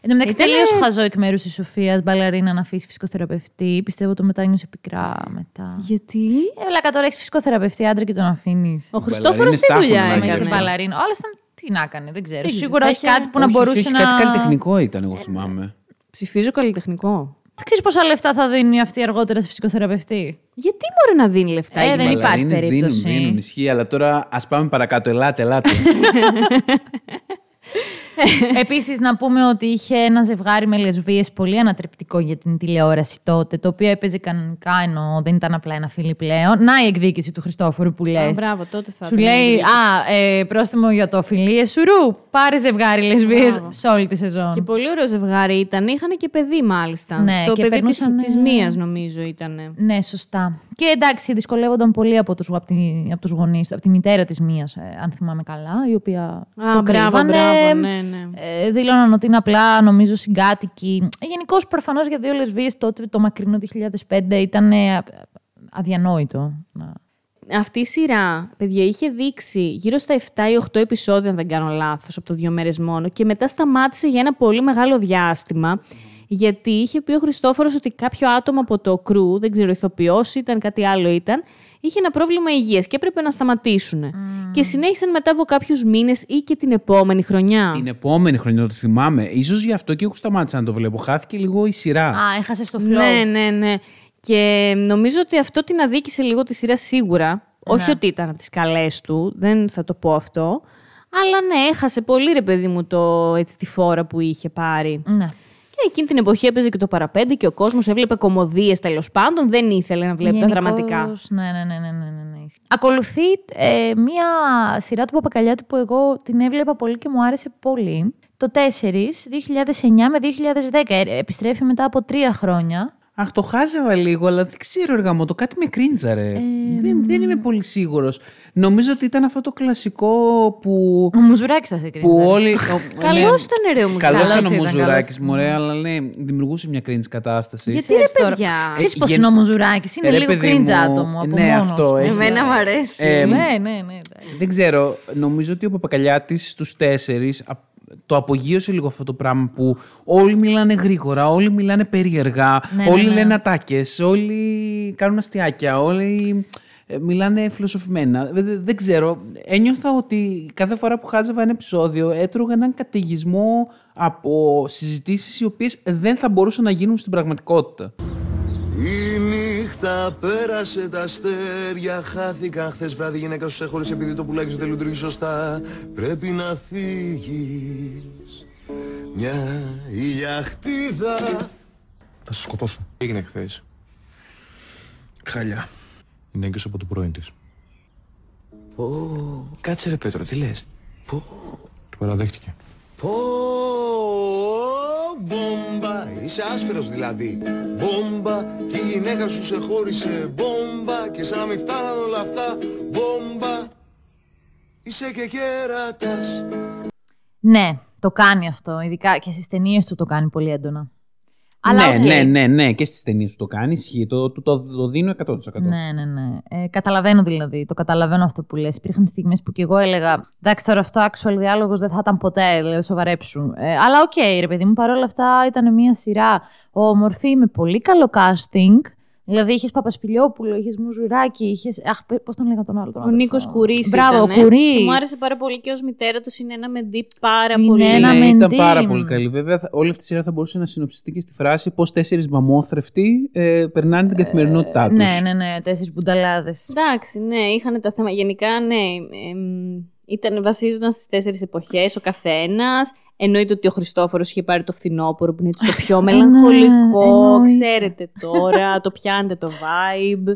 Εν τω μεταξύ, Ήτανε- τελείως χαζό εκ μέρους της Σοφίας Μπαλαρίνα να αφήσει φυσικοθεραπευτή. Πιστεύω το μετάνιωσε πικρά μετά. Γιατί; Ε, βλάκα τώρα έχεις φυσικοθεραπευτή άντρα και τον αφήνεις. Ο Χριστόφορος τι Μπαλαρίνες δουλειά τα έχουν, Είμαι έκανε. σε μπαλαρίνα. Ο άλλος ήταν. Τι να κάνει, δεν ξέρω. Δεν ξέρω, Σίγουρα θα έχει είχε- κάτι που να Όχι, μπορούσε όχι, να. Κάτι καλλιτεχνικό ήταν, εγώ θυμάμαι. Ψηφίζω καλλιτεχνικό. Δεν ξέρεις πόσα λεφτά θα δίνει αυτή αργότερα σε φυσικοθεραπευτή; Γιατί μπορεί να δίνει λεφτά Ε, η δεν γυναίκα; υπάρχει Μπαλαρίνες περίπτωση. Δίνουν, δίνουν, ισχύει, αλλά τώρα ας πάμε παρακάτω. Ελάτε, ελάτε. Επίσης, να πούμε ότι είχε ένα ζευγάρι με λεσβείε πολύ ανατρεπτικό για την τηλεόραση τότε, το οποίο έπαιζε κανονικά ενώ δεν ήταν απλά ένα φίλι πλέον. Να η εκδίκηση του Χριστόφορου που λες. Α, μπράβο, τότε θα Σου ήταν λέει, εκδίκηση. Α, ε, πρόστιμο για το φιλίε σουρού. Πάρε ζευγάρι λεσβείε Μπράβο. σε όλη τη σεζόν. Και πολύ ωραίο ζευγάρι ήταν. Είχαν και παιδί, μάλιστα. Ναι, το και παιδί της, περνούσαν, της ε, μίας, νομίζω, ήταν. Ναι, σωστά. Και εντάξει, δυσκολεύονταν πολύ από τους, από, τη, από τους γονείς, από τη μητέρα της μίας, ε, αν θυμάμαι καλά, η οποία Α, το μπράβο, κρύβανε. μπράβο, ναι, ναι. Ε, δήλωναν ότι είναι απλά, νομίζω, συγκάτοικοι. Ε, Γενικώς, προφανώς για δύο λεσβείες τότε, το μακρινό 2005, ήταν ε, αδιανόητο. να- Αυτή η σειρά, παιδιά, είχε δείξει γύρω στα 7 ή 8 επεισόδια, αν δεν κάνω λάθος, από το δύο μέρες μόνο. Και μετά σταμάτησε για ένα πολύ μεγάλο διάστημα. Γιατί είχε πει ο Χριστόφορος ότι κάποιο άτομο από το κρού, δεν ξέρω, ηθοποιός ήταν, κάτι άλλο ήταν, είχε ένα πρόβλημα υγείας και έπρεπε να σταματήσουν. Και συνέχισαν μετά από κάποιους μήνες ή και την επόμενη χρονιά. Την επόμενη χρονιά το θυμάμαι. Ίσως γι' αυτό και εγώ σταμάτησα να το βλέπω. Χάθηκε λίγο η σειρά. Α, έχασε το flow. Ναι, ναι, ναι. Και νομίζω ότι αυτό την αδίκησε λίγο τη σειρά σίγουρα. Όχι ότι ήταν από τις καλές του, δεν θα το πω αυτό. Αλλά ναι, έχασε πολύ ρε παιδί μου το, έτσι, τη φόρα που είχε πάρει. ναι. Και εκείνη την εποχή έπαιζε και το παραπέντε και ο κόσμος έβλεπε κομμωδίες τέλος πάντων. Δεν ήθελε να βλέπει τα Γενικώς, δραματικά. Ναι, ναι, ναι, ναι, ναι, ναι, ναι. Ακολουθεί ε, μία σειρά του Παπακαλιάτη που εγώ την έβλεπα πολύ και μου άρεσε πολύ. Το 4, 2009 με 2010. Ε, Επιστρέφει μετά από τρία χρόνια. Αχ, το χάζευα λίγο, αλλά δεν ξέρω, εργαμό, το κάτι με κρίντζαρε. Ε, δεν, δεν είμαι πολύ σίγουρος. Νομίζω ότι ήταν αυτό το κλασικό που, Ο Μουζουράκης θα σε κρίνει. που όλοι... Καλός ήταν ρε ο Μουζουράκης. Καλό ήταν ο Καλός ήταν, Μουζουράκης, καλός. μωρέ, αλλά ναι, δημιουργούσε μια cringe κατάσταση. Γιατί ρε παιδιά. Ξέρεις Ε, πώς γεν- είναι ο Μουζουράκης; Είναι Ρε, λίγο παιδί cringe μου, άτομο από ναι, μόνος αυτό του. έχει. Εμένα μου αρέσει. Ε, Ναι, ναι, ναι. εντάξει. Δεν ξέρω. Νομίζω ότι ο Παπακαλιάτης στους τέσσερις α- το απογείωσε λίγο αυτό το πράγμα που όλοι μιλάνε γρήγορα, όλοι μιλάνε περίεργα, Ναι, ναι, όλοι ναι. λένε ατάκες, όλοι κάνουν αστιάκια, όλοι ε, μιλάνε φιλοσοφημένα. Δεν, δεν- δεν ξέρω. Ένιωθα ότι κάθε φορά που χάζευα ένα επεισόδιο έτρωγα έναν καταιγισμό από συζητήσεις οι οποίες δεν θα μπορούσαν να γίνουν στην πραγματικότητα. Η νύχτα πέρασε τα αστέρια. Χάθηκαν χθες βράδυ. Η γυναίκα σου σε χώρισε επειδή το πουλάκι σου δεν λειτουργεί σωστά. Πρέπει να φύγεις. Μια ηλιαχτίδα. Θα σε σκοτώσω. Τι έγινε χθες. Χαλιά. Είναι έγκυος από το πρώην της. Κάτσε ρε Πέτρο, τι λες; Το παραδέχτηκε. Πω, μπόμπα, είσαι άστεγος δηλαδή. Μπόμπα, και η γυναίκα σου σε χώρισε. Μπόμπα, και σαν να μην φτάναν όλα αυτά. Μπόμπα, Είσαι και κέρατας Ναι, το κάνει αυτό. Ειδικά και στις ταινίες του το κάνει πολύ έντονα. Αλλά ναι, οκ. ναι, ναι, ναι, και στις ταινίες του το κάνει. Ισχύει. Το, το, το, το δίνω 100%. Ναι, ναι, ναι. Ε, καταλαβαίνω δηλαδή. Το καταλαβαίνω αυτό που λες. Υπήρχαν στιγμές που κι εγώ έλεγα Εντάξει, τώρα αυτό actual διάλογο δεν θα ήταν ποτέ, δηλαδή σοβαρέψου. Ε, αλλά οκ, ρε παιδί μου, παρόλα αυτά ήταν μια σειρά όμορφη με πολύ καλό casting. Δηλαδή είχες Παπασπιλιόπουλο, είχες Μουζουράκη, είχες. Αχ, πώς τον λέγα τον άλλο. Τον Ο αδερφό. Νίκο Κουρί. Μπράβο, ο Κουρί. Και μου άρεσε πάρα πολύ και ως μητέρα του είναι ένα μεντί πάρα Είναι πολύ. ένα ναι, μεντί. ήταν πάρα πολύ καλή. Βέβαια, θα- όλη αυτή η σειρά θα μπορούσε να συνοψιστεί και στη φράση πώς τέσσερις μαμόθρευτοι ε, περνάνε την καθημερινότητά τους. Ναι, ναι, ναι, τέσσερις μπουνταλάδες. Εντάξει, ναι, είχαν τα θέματα. Γενικά, ναι. εμ, ήταν, βασίζονταν στις τέσσερις εποχές ο καθένας. Εννοείται ότι ο Χριστόφορος είχε πάρει το φθινόπωρο που είναι έτσι το πιο μελαγχολικό. εννοείται. ξέρετε τώρα, το πιάνετε το vibe.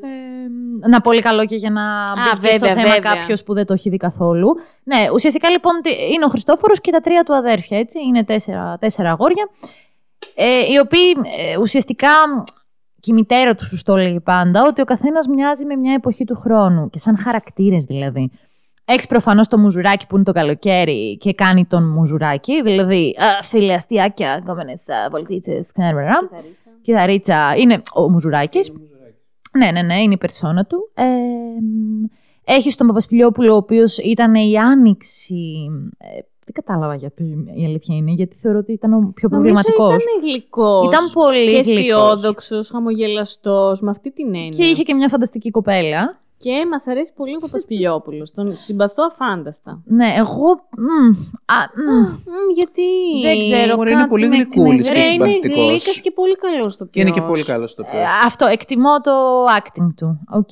Να πολύ καλό και για να μπει και στο βέβαια, θέμα βέβαια. κάποιος που δεν το έχει δει καθόλου. Ναι, ουσιαστικά λοιπόν τι- είναι ο Χριστόφορος και τα τρία του αδέρφια, έτσι. Είναι τέσσερα, τέσσερα αγόρια. Ε, οι οποίοι ε, ουσιαστικά και η μητέρα τους σου το έλεγε πάντα ότι ο καθένας μοιάζει με μια εποχή του χρόνου. Και σαν χαρακτήρες δηλαδή. Έχεις προφανώς το μουζουράκι που είναι το καλοκαίρι και κάνει τον μουζουράκι. Δηλαδή, α, φίλε, αστιάκια, γκόμενε πολιτίτσε, ξέρω. Κιθαρίτσα. Είναι ο μουζουράκι. Ναι, ναι, ναι, είναι η περσόνα του. Ε, έχεις τον Παπασπιλιόπουλο, ο οποίος ήταν η άνοιξη. Ε, δεν κατάλαβα γιατί η αλήθεια είναι, γιατί θεωρώ ότι ήταν ο πιο προβληματικό. Νομίζω ήταν γλυκός. Ήταν πολύ και γλυκός. αισιόδοξος, χαμογελαστός, με αυτή την έννοια. Και είχε και μια φανταστική κοπέλα. Και μας αρέσει πολύ ο Παπασπηλιόπουλος. Τον συμπαθώ αφάνταστα. Ναι, εγώ. μ, α, μ, Μμ, γιατί; δεν ξέρω. Μωρέ, είναι κάτι πολύ με γλυκούλης εκνευρίζει. και Ρε, είναι συμπαθητικός. γλύκας και πολύ καλός στο Και είναι και πολύ καλός στο Ε, ποιό. αυτό, εκτιμώ το acting του. Οκ.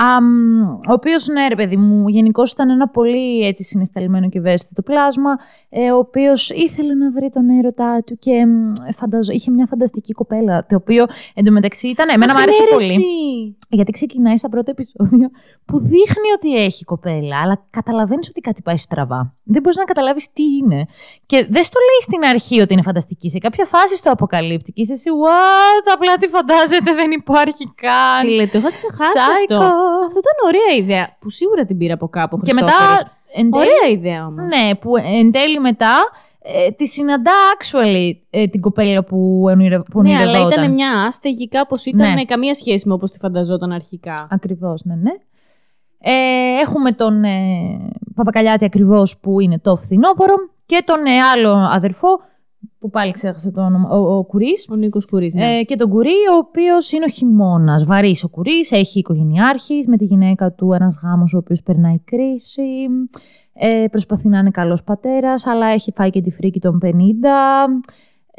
Αμ, ο οποίος, ναι, ρε παιδί μου, γενικώς ήταν ένα πολύ έτσι συνεσταλμένο και ευαίσθητο πλάσμα, ε, ο οποίος ήθελε να βρει τον έρωτά του και μ, φανταζο, είχε μια φανταστική κοπέλα. Το οποίο εντωμεταξύ ήταν. Εμένα μου άρεσε πολύ. Γιατί ξεκινάει στα πρώτα επεισόδια που δείχνει ότι έχει κοπέλα, αλλά καταλαβαίνεις ότι κάτι πάει στραβά. Δεν μπορείς να καταλάβεις τι είναι. Και δεν στο λέει στην αρχή ότι είναι φανταστική. Σε κάποια φάση στο αποκαλύπτει και είσαι εσύ, What, απλά τι φαντάζεται, δεν υπάρχει καν. Φίλε, το είχα ξεχάσει Psycho. αυτό. Αυτό ήταν ωραία ιδέα. Που σίγουρα την πήρα από κάπου. ο Και μετά. Χριστόφορος. εν τέλει- Ωραία ιδέα όμως. Ναι, που εν τέλει μετά ε, τη συναντά actually ε, την κοπέλα που, ονειρε, που Ναι, αλλά ονειρευόταν. ήταν μια άστεγη, κάπως ήταν Ναι. καμία σχέση με όπως τη φανταζόταν αρχικά. Ακριβώς, ναι, ναι. Ε, έχουμε τον ε, Παπακαλιάτη ακριβώς που είναι το φθινόπωρο και τον ε, άλλο αδερφό που πάλι ξέχασε το όνομα, ο, ο Κουρίς. Ο Νίκος Κουρί. Ναι. Ε, και τον Κουρί, ο οποίος είναι ο χειμώνας. Βαρύς ο Κουρίς, έχει οικογενειάρχης με τη γυναίκα του ένας γάμος ο οποίος περνάει κρίση. Ε, προσπαθεί να είναι καλός πατέρας, αλλά έχει φάει και τη φρίκη των 50.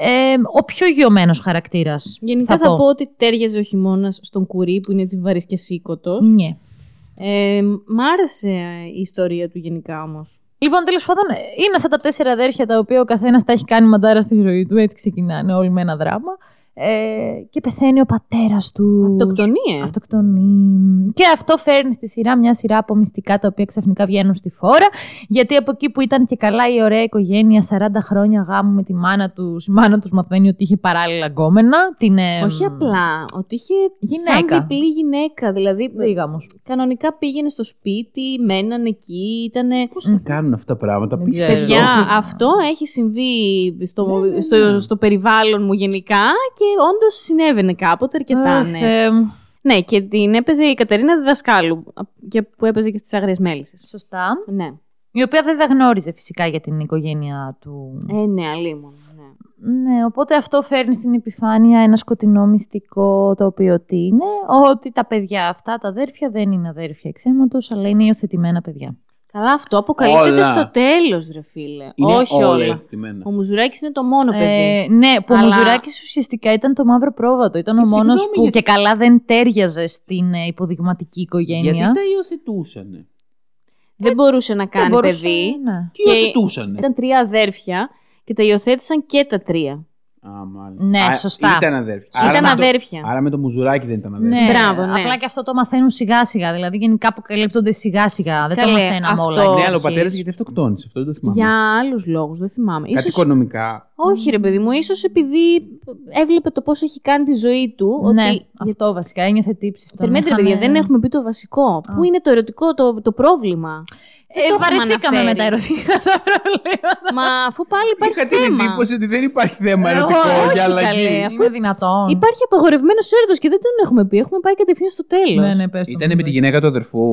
Ε, ο πιο γιωμένος χαρακτήρας. Γενικά θα, πω. ότι τέριαζε ο χειμώνας στον Κουρί που είναι έτσι βαρύς και σήκωτος. Ναι. Ε, μ' άρεσε η ιστορία του γενικά όμως. Λοιπόν, τέλος πάντων, είναι αυτά τα τέσσερα αδέρφια τα οποία ο καθένας τα έχει κάνει μαντάρα στη ζωή του. Έτσι ξεκινάνε όλοι με ένα δράμα. Ε, και πεθαίνει ο πατέρας τους. Αυτοκτονία. Αυτοκτονεί. Και αυτό φέρνει στη σειρά μια σειρά από μυστικά τα οποία ξαφνικά βγαίνουν στη φόρα. Γιατί από εκεί που ήταν και καλά η ωραία οικογένεια, 40 χρόνια γάμου με τη μάνα τους, η μάνα τους μαθαίνει ότι είχε παράλληλα γκόμενα. Την, ε, Όχι απλά, ότι είχε Γυναίκα. σαν διπλή γυναίκα. Δηλαδή, Λίγαμος. κανονικά πήγαινε στο σπίτι, μέναν εκεί, ήτανε... Πώς τα κάνουν αυτά τα πράγματα, Δεν απίστευτο. ξέρω. Παιδιά, αυτό έχει συμβεί στο, στο, στο περιβάλλον μου γενικά και όντως συνέβαινε κάποτε αρκετά. Αχ, ναι. Θεέ μου. ναι, και την έπαιζε η Κατερίνα Διδασκάλου, και που έπαιζε και στις Άγριες Μέλισσες. Σωστά. Ναι. Η οποία βέβαια γνώριζε φυσικά για την οικογένεια του. Ε, ναι, αλίμονο. Ναι. Ναι, οπότε αυτό φέρνει στην επιφάνεια ένα σκοτεινό μυστικό το οποίο τι είναι, ότι τα παιδιά αυτά, τα αδέρφια δεν είναι αδέρφια εξαίματος, αλλά είναι υιοθετημένα παιδιά. Καλά, αυτό αποκαλύπτεται Όλα. στο τέλος, ρε φίλε. Είναι Όχι όλα όλα. ευθυμένα. Ο Μουζουράκης είναι το μόνο παιδί. Ε, ναι, που Αλλά- ο Μουζουράκης ουσιαστικά ήταν το μαύρο πρόβατο. Ήταν ο Ε, μόνος συγγνώμη, που γιατί- και καλά δεν τέριαζε στην ε, υποδειγματική οικογένεια. Γιατί τα υιοθετούσαν. Δεν μπορούσε να κάνει μπορούσε, παιδί. ναι. Τι Και υιοθετούσαν. Ήταν τρία αδέρφια και τα υιοθέτησαν και τα τρία. Α, μάλιστα. Ναι, Α, σωστά. Ήταν αδέρφια. Ήταν με το- αδέρφια. άρα με το μουζουράκι δεν ήταν αδέρφια. Ναι, Μπράβο, ναι. απλά και αυτό το μαθαίνουν σιγά σιγά. Δηλαδή γενικά αποκαλύπτονται σιγά σιγά. Δεν Καλέ, το μαθαίναμε όλα. αυτό- εξ Ναι, αλλά ο αρχής. πατέρας γιατί αυτοκτόνησε. Αυτό δεν το θυμάμαι. Για άλλους λόγους, δεν θυμάμαι. Κάτι Ίσως... οικονομικά. Όχι, ρε παιδί μου, ίσως επειδή έβλεπε το πώς έχει κάνει τη ζωή του. Ναι, ότι... αυτό βασικά ένιωθε τύψη στον Περιμένετε, ρε είχανε- παιδιά, δεν έχουμε πει το βασικό. Πού είναι το ερωτικό το, το πρόβλημα; Ε, το έχουμε βαρεθήκαμε με αναφέρει. τα ερωτικά τα προβλήματα. Μα αφού πάλι υπάρχει Είχα την θέμα. εντύπωση ότι δεν υπάρχει θέμα Ε, ερωτικό όχι, για αλλαγή. καλέ, αφού- Είναι δυνατόν. Υπάρχει απαγορευμένος έρωτο και δεν τον έχουμε πει. Έχουμε πάει κατευθείαν στο τέλος. Ναι, ναι, πες το Ήταν μου, με τη πες. γυναίκα του αδερφού.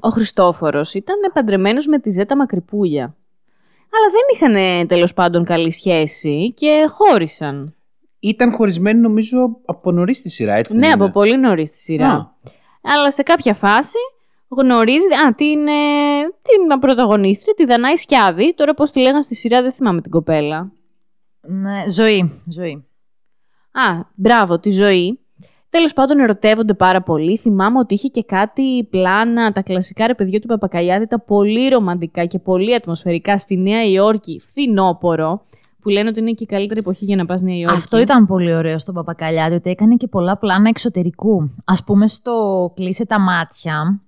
Ο Χριστόφορος ήταν παντρεμένος με τη Ζέτα Μακρυπούλια. Αλλά δεν είχαν τέλος πάντων καλή σχέση και χώρισαν. Ήταν χωρισμένη νομίζω από νωρίς τη σειρά, έτσι. ναι, δεν από είναι; πολύ νωρίς τη σειρά. Α. Αλλά σε κάποια φάση γνωρίζει α, την, ε, την πρωταγωνίστρια, τη Δανάη Σκιάδη. Τώρα πώς τη λέγανε στη σειρά δεν θυμάμαι την κοπέλα. Ναι, ζωή. ζωή. Α, μπράβο, τη ζωή. Τέλος πάντων, ερωτεύονται πάρα πολύ. Θυμάμαι ότι είχε και κάτι πλάνα, τα κλασικά ρε παιδιά του Παπακαλιάδη, τα πολύ ρομαντικά και πολύ ατμοσφαιρικά στη Νέα Υόρκη, φθινόπορο, που λένε ότι είναι και η καλύτερη εποχή για να πας Νέα Υόρκη. Αυτό ήταν πολύ ωραίο στον Παπακαλιάτη, ότι έκανε και πολλά πλάνα εξωτερικού. Ας πούμε, στο Κλείσε τα μάτια.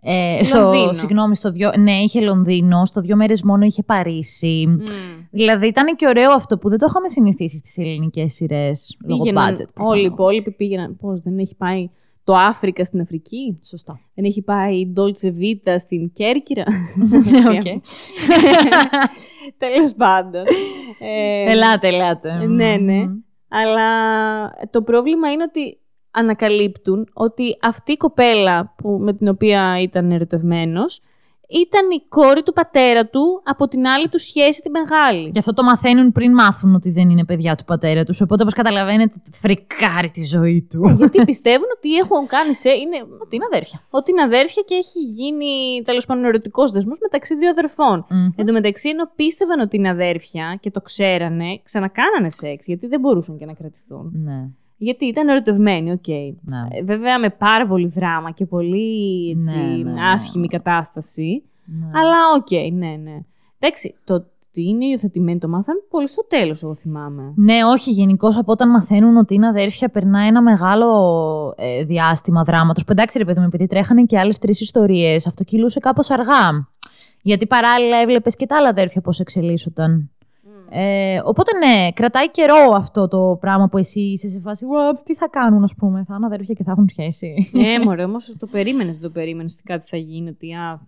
Ε, στο, Λονδίνο. συγγνώμη, στο δυο, ναι, είχε Λονδίνο, στο δύο μέρες μόνο είχε Παρίσι. Μμ. Δηλαδή ήταν και ωραίο αυτό που δεν το είχαμε συνηθίσει στις ελληνικές σειρές, λόγω Πήγαιναν budget. όλοι οι προφανώς. υπόλοιποι πήγαιναν. Πώς δεν έχει πάει το Άφρικα στην Αφρική; Σωστά. Δεν έχει πάει η Dolce Vita στην Κέρκυρα; Οκ. Τέλος πάντων. Ε, Ελάτε, ελάτε. Ναι, ναι. Αλλά το πρόβλημα είναι ότι ανακαλύπτουν ότι αυτή η κοπέλα που, με την οποία ήταν ερωτευμένος ήταν η κόρη του πατέρα του από την άλλη του σχέση τη μεγάλη. Γι' αυτό το μαθαίνουν πριν μάθουν ότι δεν είναι παιδιά του πατέρα τους. Οπότε, όπως καταλαβαίνετε, φρικάρει τη ζωή του. Γιατί πιστεύουν ότι έχουν κάνει σε. Είναι, Ότι είναι αδέρφια. ότι είναι αδέρφια και έχει γίνει τέλος πάντων ερωτικός δεσμός μεταξύ δύο αδερφών. Μμμ. Εν τω μεταξύ, ενώ πίστευαν ότι είναι αδέρφια και το ξέρανε, ξανακάνανε σεξ γιατί δεν μπορούσαν και να κρατηθούν. Ναι. Γιατί ήταν ερωτευμένοι, οκ. ναι. Ε, Βέβαια με πάρα πολύ δράμα και πολύ έτσι, Ναι, ναι, ναι. άσχημη κατάσταση. Ναι. Αλλά οκ, ναι, ναι. Εντάξει, το ότι είναι υιοθετημένοι το μάθαν πολύ στο τέλος, εγώ θυμάμαι. Ναι, όχι. Γενικώς από όταν μαθαίνουν ότι είναι αδέρφια, περνάει ένα μεγάλο ε, διάστημα δράματος. Που εντάξει, ρε παιδί μου, επειδή τρέχανε και άλλες τρεις ιστορίες, αυτό κυλούσε κάπως αργά. Γιατί παράλληλα έβλεπες και τα άλλα αδέρφια πώς εξελίσσονταν. Ε, οπότε ναι, κρατάει καιρό αυτό το πράγμα που εσύ είσαι σε φάση. «What, τι θα κάνουν, ας πούμε, θα είναι αδέρφια και θα έχουν σχέση. Ε, μωρέ, όμως το περίμενες, δεν το περίμενες ότι κάτι θα γίνει, ότι α,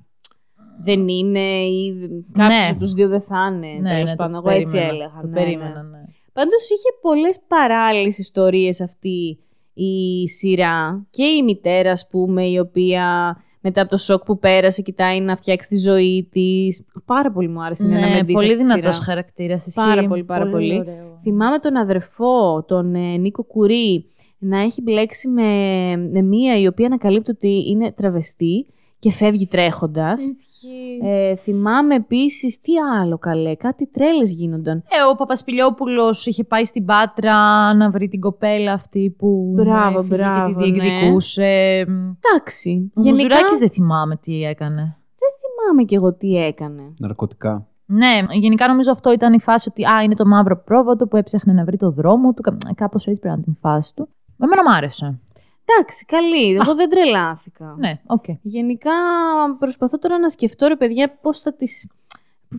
δεν είναι ή κάποιος Ναι. από τους δύο δεν θα είναι. ναι, τέλος ναι, πάντων, το εγώ έτσι περίμενα, έλεγα. Το ναι, περίμενα, ναι. ναι. Πάντως είχε πολλές παράλληλες ιστορίες αυτή η σειρά και η μητέρα, ας πούμε, η οποία μετά από το σοκ που πέρασε κοιτάει να φτιάξει τη ζωή της. Πάρα πολύ μου άρεσε η Νένα Ναι, Μεντής πολύ αυτή τη δυνατός σειρά. χαρακτήρας. Πάρα πολύ, πάρα πολύ. Θυμάμαι τον αδερφό, τον ε, Νίκο Κουρί, να έχει μπλέξει με, με μία η οποία ανακαλύπτει ότι είναι τραβεστή και φεύγει τρέχοντας. Ε, θυμάμαι επίσης, τι άλλο καλέ, κάτι τρέλες γίνονταν. Ε, ο Παπασπιλιόπουλος είχε πάει στην Πάτρα να βρει την κοπέλα αυτή που Μπράβο, έφυγε μπράβο, και τη ναι. διεκδικούσε. Εντάξει, Ο γενικά Μουζουράκης δεν θυμάμαι τι έκανε. θυμάμαι κι εγώ τι έκανε. Ναρκωτικά. Ναι, γενικά νομίζω αυτό ήταν η φάση ότι α, είναι το μαύρο πρόβατο που έψαχνε να βρει το δρόμο του. Κα- Κάπως έτσι πρέπει να είναι την φάση του. Εμένα μου άρεσε. Εντάξει, καλή, εγώ δεν τρελάθηκα. Ναι, οκ. Γενικά προσπαθώ τώρα να σκεφτώ ρε παιδιά πώς θα τις...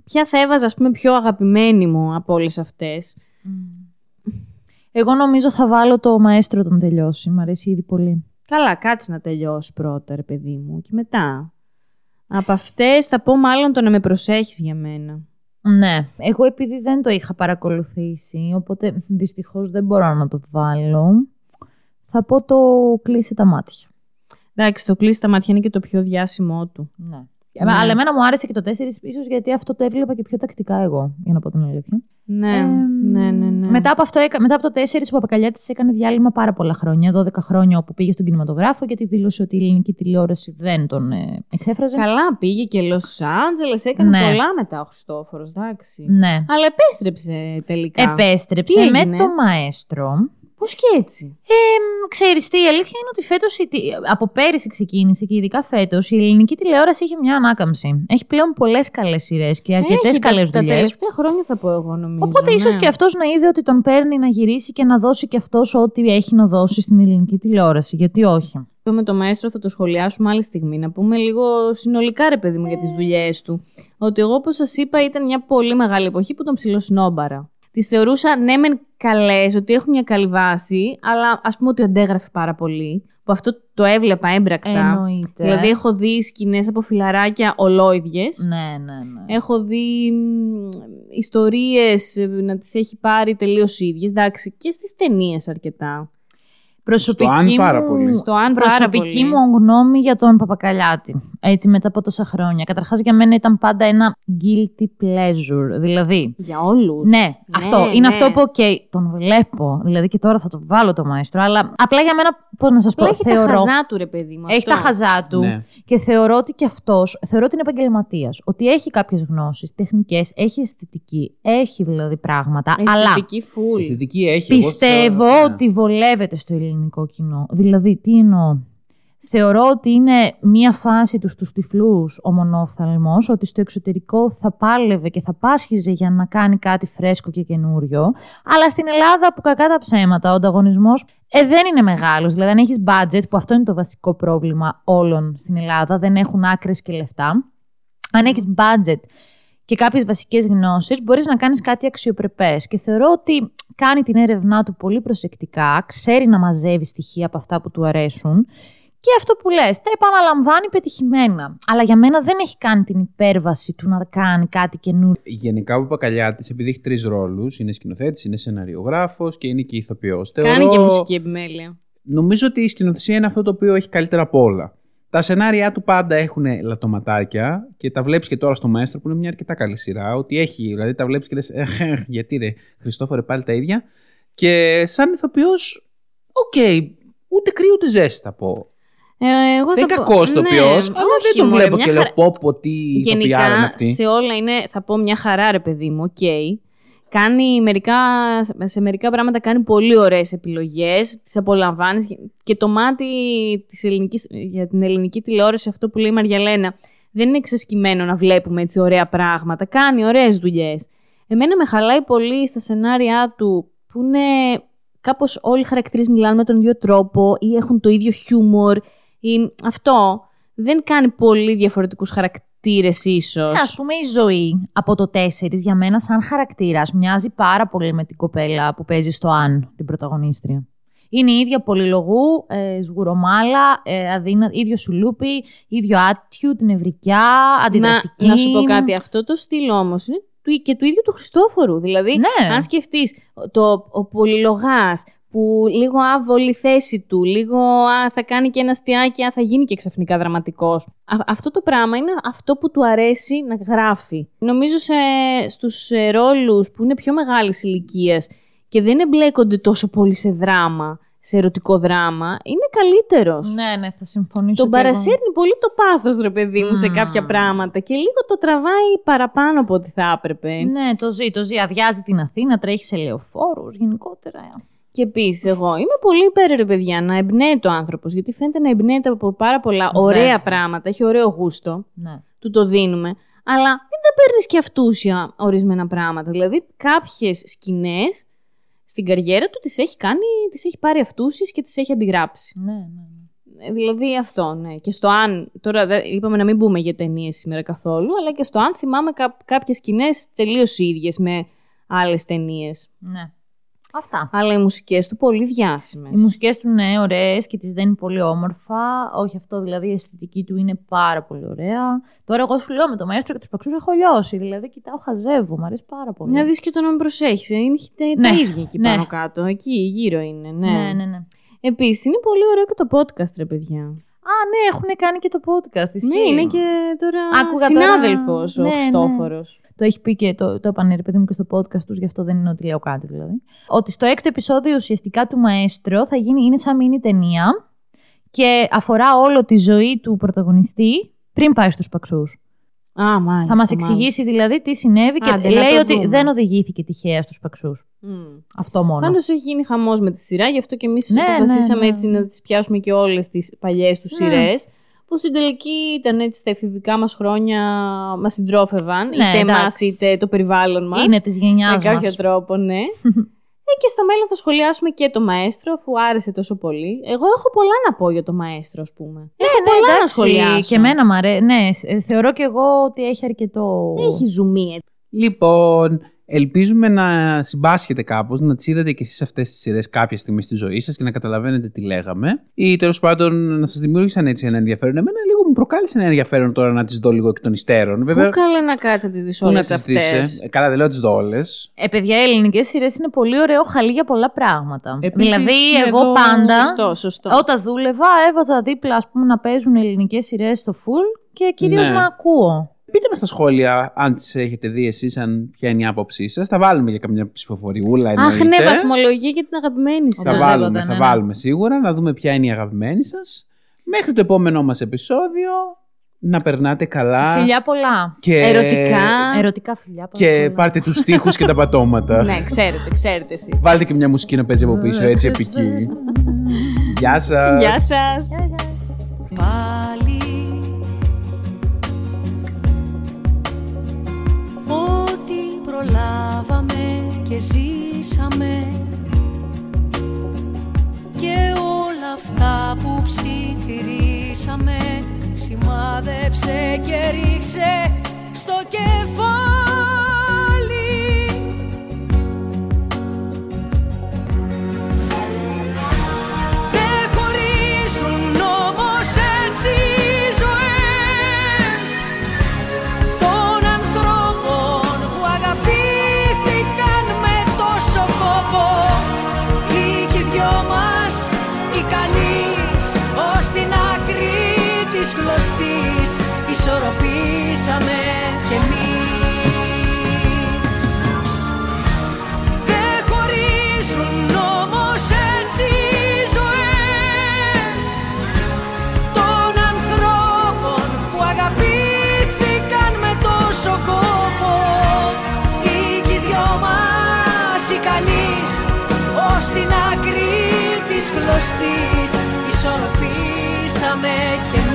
Ποια θα έβαζα ας πούμε πιο αγαπημένη μου από όλες αυτές. Εγώ νομίζω θα βάλω το μαέστρο όταν τελειώσει. Μ' αρέσει ήδη πολύ. Καλά, κάτσε να τελειώσει πρώτα, ρε παιδί μου, και μετά. Από αυτές θα πω μάλλον το να με προσέχεις για μένα. Ναι, εγώ επειδή δεν το είχα παρακολουθήσει, οπότε δυστυχώς δεν μπορώ να το βάλω. Θα πω το κλείσε τα μάτια. Εντάξει, το κλείσει τα μάτια είναι και το πιο διάσημό του. Ναι. Ναι. Αλλά εμένα μου άρεσε και το 4 ίσως γιατί αυτό το έβλεπα και πιο τακτικά εγώ, για να πω την αλήθεια. Ναι, Ε, ναι, ναι, ναι. Μετά από, αυτό, έκα- μετά από το 4 ο Παπακαλιάτης έκανε διάλειμμα πάρα πολλά χρόνια, 12 χρόνια όπου πήγε στον κινηματογράφο γιατί δήλωσε ότι η ελληνική τηλεόραση δεν τον ε, εξέφραζε. Καλά πήγε και Los Angeles, έκανε Ναι. πολλά μετά ο Χριστόφορος, εντάξει. Ναι. Αλλά επέστρεψε τελικά. Επέστρεψε Τι με έγινε; το μαέστρο. Πώς και έτσι; Ε, ξέρεις τι, η αλήθεια είναι ότι φέτος, η τι- από πέρυσι ξεκίνησε και ειδικά φέτος, η ελληνική τηλεόραση είχε μια ανάκαμψη. Έχει πλέον πολλές καλές σειρές και αρκετές Έχει, τα- καλές τα, δουλειές. τελευταία χρόνια θα πω εγώ νομίζω. Οπότε ίσως ναι. και αυτός να είδε ότι τον παίρνει να γυρίσει και να δώσει και αυτός ό,τι έχει να δώσει στην ελληνική τηλεόραση. Γιατί όχι. Αυτό με το μαέστρο θα το σχολιάσουμε άλλη στιγμή. Να πούμε λίγο συνολικά ρε παιδί μου για τις δουλειές του. Ότι εγώ όπως σας είπα ήταν μια πολύ μεγάλη εποχή που τον ψιλοσνόμπαρα. Τις θεωρούσα ναι μεν καλές, ότι έχουν μια καλή βάση, αλλά ας πούμε ότι αντέγραφε πάρα πολύ. Που αυτό το έβλεπα έμπρακτα. Εννοείται. Δηλαδή έχω δει σκηνές από φιλαράκια ολόιδιες. Ναι, ναι, ναι. Έχω δει μ, ιστορίες ε, να τις έχει πάρει τελείως ίδιες. Εντάξει, και στις ταινίες αρκετά. Προσωπική Αν πάρα μου, πολύ. Στο αν πάρα προσωπική πολύ. μου γνώμη για τον Παπακαλιάτη. Έτσι μετά από τόσα χρόνια. Καταρχάς για μένα ήταν πάντα ένα guilty pleasure. Δηλαδή, Για όλους. ναι, αυτό. Είναι ναι. αυτό που, οκ, τον βλέπω. Δηλαδή και τώρα θα το βάλω το μαέστρο. Αλλά απλά για μένα, πώς να σας πω, Απλά έχει θεωρώ... τα χαζά του ρε παιδί μου. Έχει αυτό. τα χαζά του Ναι. και θεωρώ ότι και αυτός, θεωρώ ότι είναι επαγγελματίας. Ότι έχει κάποιες γνώσεις, τεχνικές, έχει αισθητική, έχει δηλαδή πράγματα. Αλλά Αισθητική φουλ. Αισθητική έχει. εγώ πιστεύω θεωρώ, ναι. ότι βολεύεται στο ελληνικό κοινό. Δηλαδή, τι εννοώ; Θεωρώ ότι είναι μία φάση τους στους τυφλούς ο μονόφθαλμος, ότι στο εξωτερικό θα πάλευε και θα πάσχιζε για να κάνει κάτι φρέσκο και καινούριο. Αλλά στην Ελλάδα που κακά τα ψέματα, ο ανταγωνισμός ε, δεν είναι μεγάλος. Δηλαδή αν έχεις budget, που αυτό είναι το βασικό πρόβλημα όλων στην Ελλάδα, δεν έχουν άκρες και λεφτά. Αν έχεις budget και κάποιες βασικές γνώσεις, μπορείς να κάνεις κάτι αξιοπρεπές. Και θεωρώ ότι κάνει την έρευνά του πολύ προσεκτικά, ξέρει να μαζεύει στοιχεία από αυτά που του αρέσουν και αυτό που λες, τα επαναλαμβάνει πετυχημένα. Αλλά για μένα δεν έχει κάνει την υπέρβαση του να κάνει κάτι καινούριο. Γενικά ο Παπακαλιάτης, επειδή έχει τρεις ρόλους, είναι σκηνοθέτης, είναι σεναριογράφος και είναι και ηθοποιός. Κάνει και μουσική επιμέλεια. Νομίζω ότι η σκηνοθεσία είναι αυτό το οποίο έχει καλύτερα από όλα. Τα σενάρια του πάντα έχουν ελαττωματάκια και τα βλέπεις και τώρα στο Μαέστρο που είναι μια αρκετά καλή σειρά. Ότι έχει, δηλαδή τα βλέπεις και λες, γιατί ρε, Χριστόφορε πάλι τα ίδια. Και σαν ηθοποιός, οκ, ούτε κρύο ούτε ζέστη θα πω. Ε, εγώ δεν είναι θα πω- κακός ηθοποιός, Ναι, αλλά όχι, δεν το μωρέ, βλέπω μια και λέω χαρά- πω πω τι ηθοποιάρα είναι Γενικά, αυτή. σε όλα είναι, θα πω μια χαρά ρε παιδί μου, οκ. Κάνει μερικά, σε μερικά πράγματα κάνει πολύ ωραίες επιλογές, τις απολαμβάνεις και το μάτι της ελληνικής, για την ελληνική τηλεόραση, αυτό που λέει η Μαριαλένα, δεν είναι εξασκημένο να βλέπουμε έτσι ωραία πράγματα. Κάνει ωραίες δουλειές. Εμένα με χαλάει πολύ στα σενάρια του που είναι κάπως όλοι οι χαρακτήρες μιλάνε με τον ίδιο τρόπο ή έχουν το ίδιο χιούμορ ή αυτό δεν κάνει πολύ διαφορετικούς χαρακτήρες ίσως. Α πούμε, η ζωή από το 4 για μένα, σαν χαρακτήρας, μοιάζει πάρα πολύ με την κοπέλα που παίζει στο Αν, την πρωταγωνίστρια. Είναι η ίδια πολυλογού, ε, σγουρομάλα, ε, αδύνα, ίδιο σουλούπι, ίδιο άτιου, την ευρικιά, αντιδραστική. Να, να σου πω κάτι. Αυτό το στυλ όμως είναι του, και του ίδιου του Χριστόφορου. Δηλαδή, Ναι. αν σκεφτείς το, ο πολυλογάς που λίγο άβολη θέση του, λίγο α, θα κάνει και ένα αστιάκι, α, θα γίνει και ξαφνικά δραματικός. Α, αυτό το πράγμα είναι αυτό που του αρέσει να γράφει. Νομίζω σε, στους ε, ρόλους που είναι πιο μεγάλης ηλικίας και δεν εμπλέκονται τόσο πολύ σε δράμα, σε ερωτικό δράμα, είναι καλύτερος. Ναι, ναι, θα συμφωνήσω. Τον κι εγώ. παρασέρνει πολύ το πάθος, ρε παιδί μου, σε Μμμ. κάποια πράγματα και λίγο το τραβάει παραπάνω από ό,τι θα έπρεπε. Ναι, το ζει, το ζει. Αδειάζει την Αθήνα, τρέχει σε λεωφόρους, γενικότερα. Και επίσης, εγώ είμαι πολύ υπέρ, ρε παιδιά, να εμπνέεται ο άνθρωπος, γιατί φαίνεται να εμπνέεται από πάρα πολλά ωραία Βέβαια. πράγματα, έχει ωραίο γούστο, Ναι. του το δίνουμε, αλλά μην τα παίρνεις και αυτούσια ορισμένα πράγματα. Δηλαδή, κάποιες σκηνές στην καριέρα του τις έχει κάνει, τις έχει πάρει αυτούσιες και τις έχει αντιγράψει. Ναι, ναι. Ε, Δηλαδή αυτό, ναι. Και στο αν. Τώρα δεν- είπαμε να μην μπούμε για ταινίες σήμερα καθόλου, αλλά και στο αν θυμάμαι κά, κάποιες σκηνές τελείως ίδιες με άλλες ταινίες. ναι. Αυτά. Αλλά οι μουσικές του πολύ διάσημες. Οι μουσικές του είναι ωραίες και τις δένει πολύ όμορφα. Όχι αυτό, δηλαδή η αισθητική του είναι πάρα πολύ ωραία. Τώρα εγώ σου λέω με το μαέστρο και τους παξούς έχω λιώσει. Δηλαδή κοιτάω, χαζεύω, μου αρέσει πάρα πολύ. Να δει και το να με προσέχεις. Είναι τα, Ναι, τα ίδια εκεί ναι. πάνω κάτω. Εκεί γύρω είναι. Ναι. ναι, ναι. ναι. Επίσης είναι πολύ ωραίο και το podcast, ρε παιδιά. Α, ναι, έχουν κάνει και το podcast. Ισχύει. Ναι, είναι και τώρα Άκουγα συνάδελφος τώρα- ο ναι, ναι. Χριστόφορο. Το έχει πει και το, το είπαν ρε παιδί μου και στο podcast τους, γι' αυτό δεν είναι ότι λέω κάτι δηλαδή. Ότι στο έκτο επεισόδιο ουσιαστικά του Μαέστρο θα γίνει, είναι σαν μίνι ταινία και αφορά όλο τη ζωή του πρωταγωνιστή πριν πάει στους παξούς. Α, μάλιστα. θα μας μάλιστα. εξηγήσει δηλαδή τι συνέβη και Άντε, να λέει το ότι δούμε. δεν οδηγήθηκε τυχαία στους παξούς. Μμ. Αυτό μόνο. Πάντως έχει γίνει χαμός με τη σειρά, γι' αυτό και εμείς Ναι, αποφασίσαμε ναι, ναι. έτσι να τις πιάσουμε και όλες τις παλιές τους Ναι. σειρές. Που στην τελική ήταν έτσι στα εφηβικά μας χρόνια, μας συντρόφευαν, Ναι, είτε εμά εντάξει. είτε το περιβάλλον μας. Είναι της γενιάς Με κάποιο μας. τρόπο, ναι. ε, και στο μέλλον θα σχολιάσουμε και το μαέστρο, αφού άρεσε τόσο πολύ. Εγώ έχω πολλά να πω για το μαέστρο, ας πούμε. Ναι, έχω ναι, πολλά να εντάξει, σχολιάσω. Και εμένα μ' αρέσει. Ναι, ε, θεωρώ και εγώ ότι έχει αρκετό. Έχει ζουμί. ε. Λοιπόν, Ελπίζουμε να συμπάσχετε κάπως, να τις είδατε και εσείς αυτές τις σειρές κάποια στιγμή στη ζωή σας και να καταλαβαίνετε τι λέγαμε. Ή τέλος πάντων να σας δημιούργησαν έτσι ένα ενδιαφέρον. Εμένα λίγο μου προκάλεσε ένα ενδιαφέρον τώρα να τις δω λίγο εκ των υστέρων. Βέβαια, Πού καλά να κάτσει να τις δεις πού να όλες τις δεις, ε; αυτέ. Ε, Καλά, δεν λέω τις δω όλες. Ε, παιδιά, οι ελληνικές σειρές είναι πολύ ωραίο χαλί για πολλά πράγματα. Επίσης, δηλαδή, είναι εγώ εδώ- πάντα, Σωστό, σωστό. όταν δούλευα, έβαζα δίπλα ας πούμε, να παίζουν ελληνικές σειρές στο full και κυρίως Ναι. να ακούω. Πείτε μας στα σχόλια αν τις έχετε δει εσείς, αν ποια είναι η άποψή σας. Θα βάλουμε για καμιά ψηφοφοριούλα. Αχ, εννοείται. ναι, βαθμολογία για την αγαπημένη Θα σας. Οπωσδήποτε, βάλουμε, ναι, θα ναι. βάλουμε σίγουρα να δούμε ποια είναι η αγαπημένη σας. Μέχρι το επόμενό μας επεισόδιο να περνάτε καλά. Φιλιά πολλά. Και... Ερωτικά. Ερωτικά φιλιά πολλά. Και πολλά. πάρτε τους στίχους και τα πατώματα. ναι, ξέρετε, ξέρετε εσείς. Βάλτε και μια μουσική να παίζει από πίσω, έτσι επική. Γεια σας. Γεια σας. Προλάβαμε και ζήσαμε. Και όλα αυτά που ψιθυρίσαμε σημάδεψε και ρίξε στο κεφάλι της γλωστής ισορροπήσαμε κι εμείς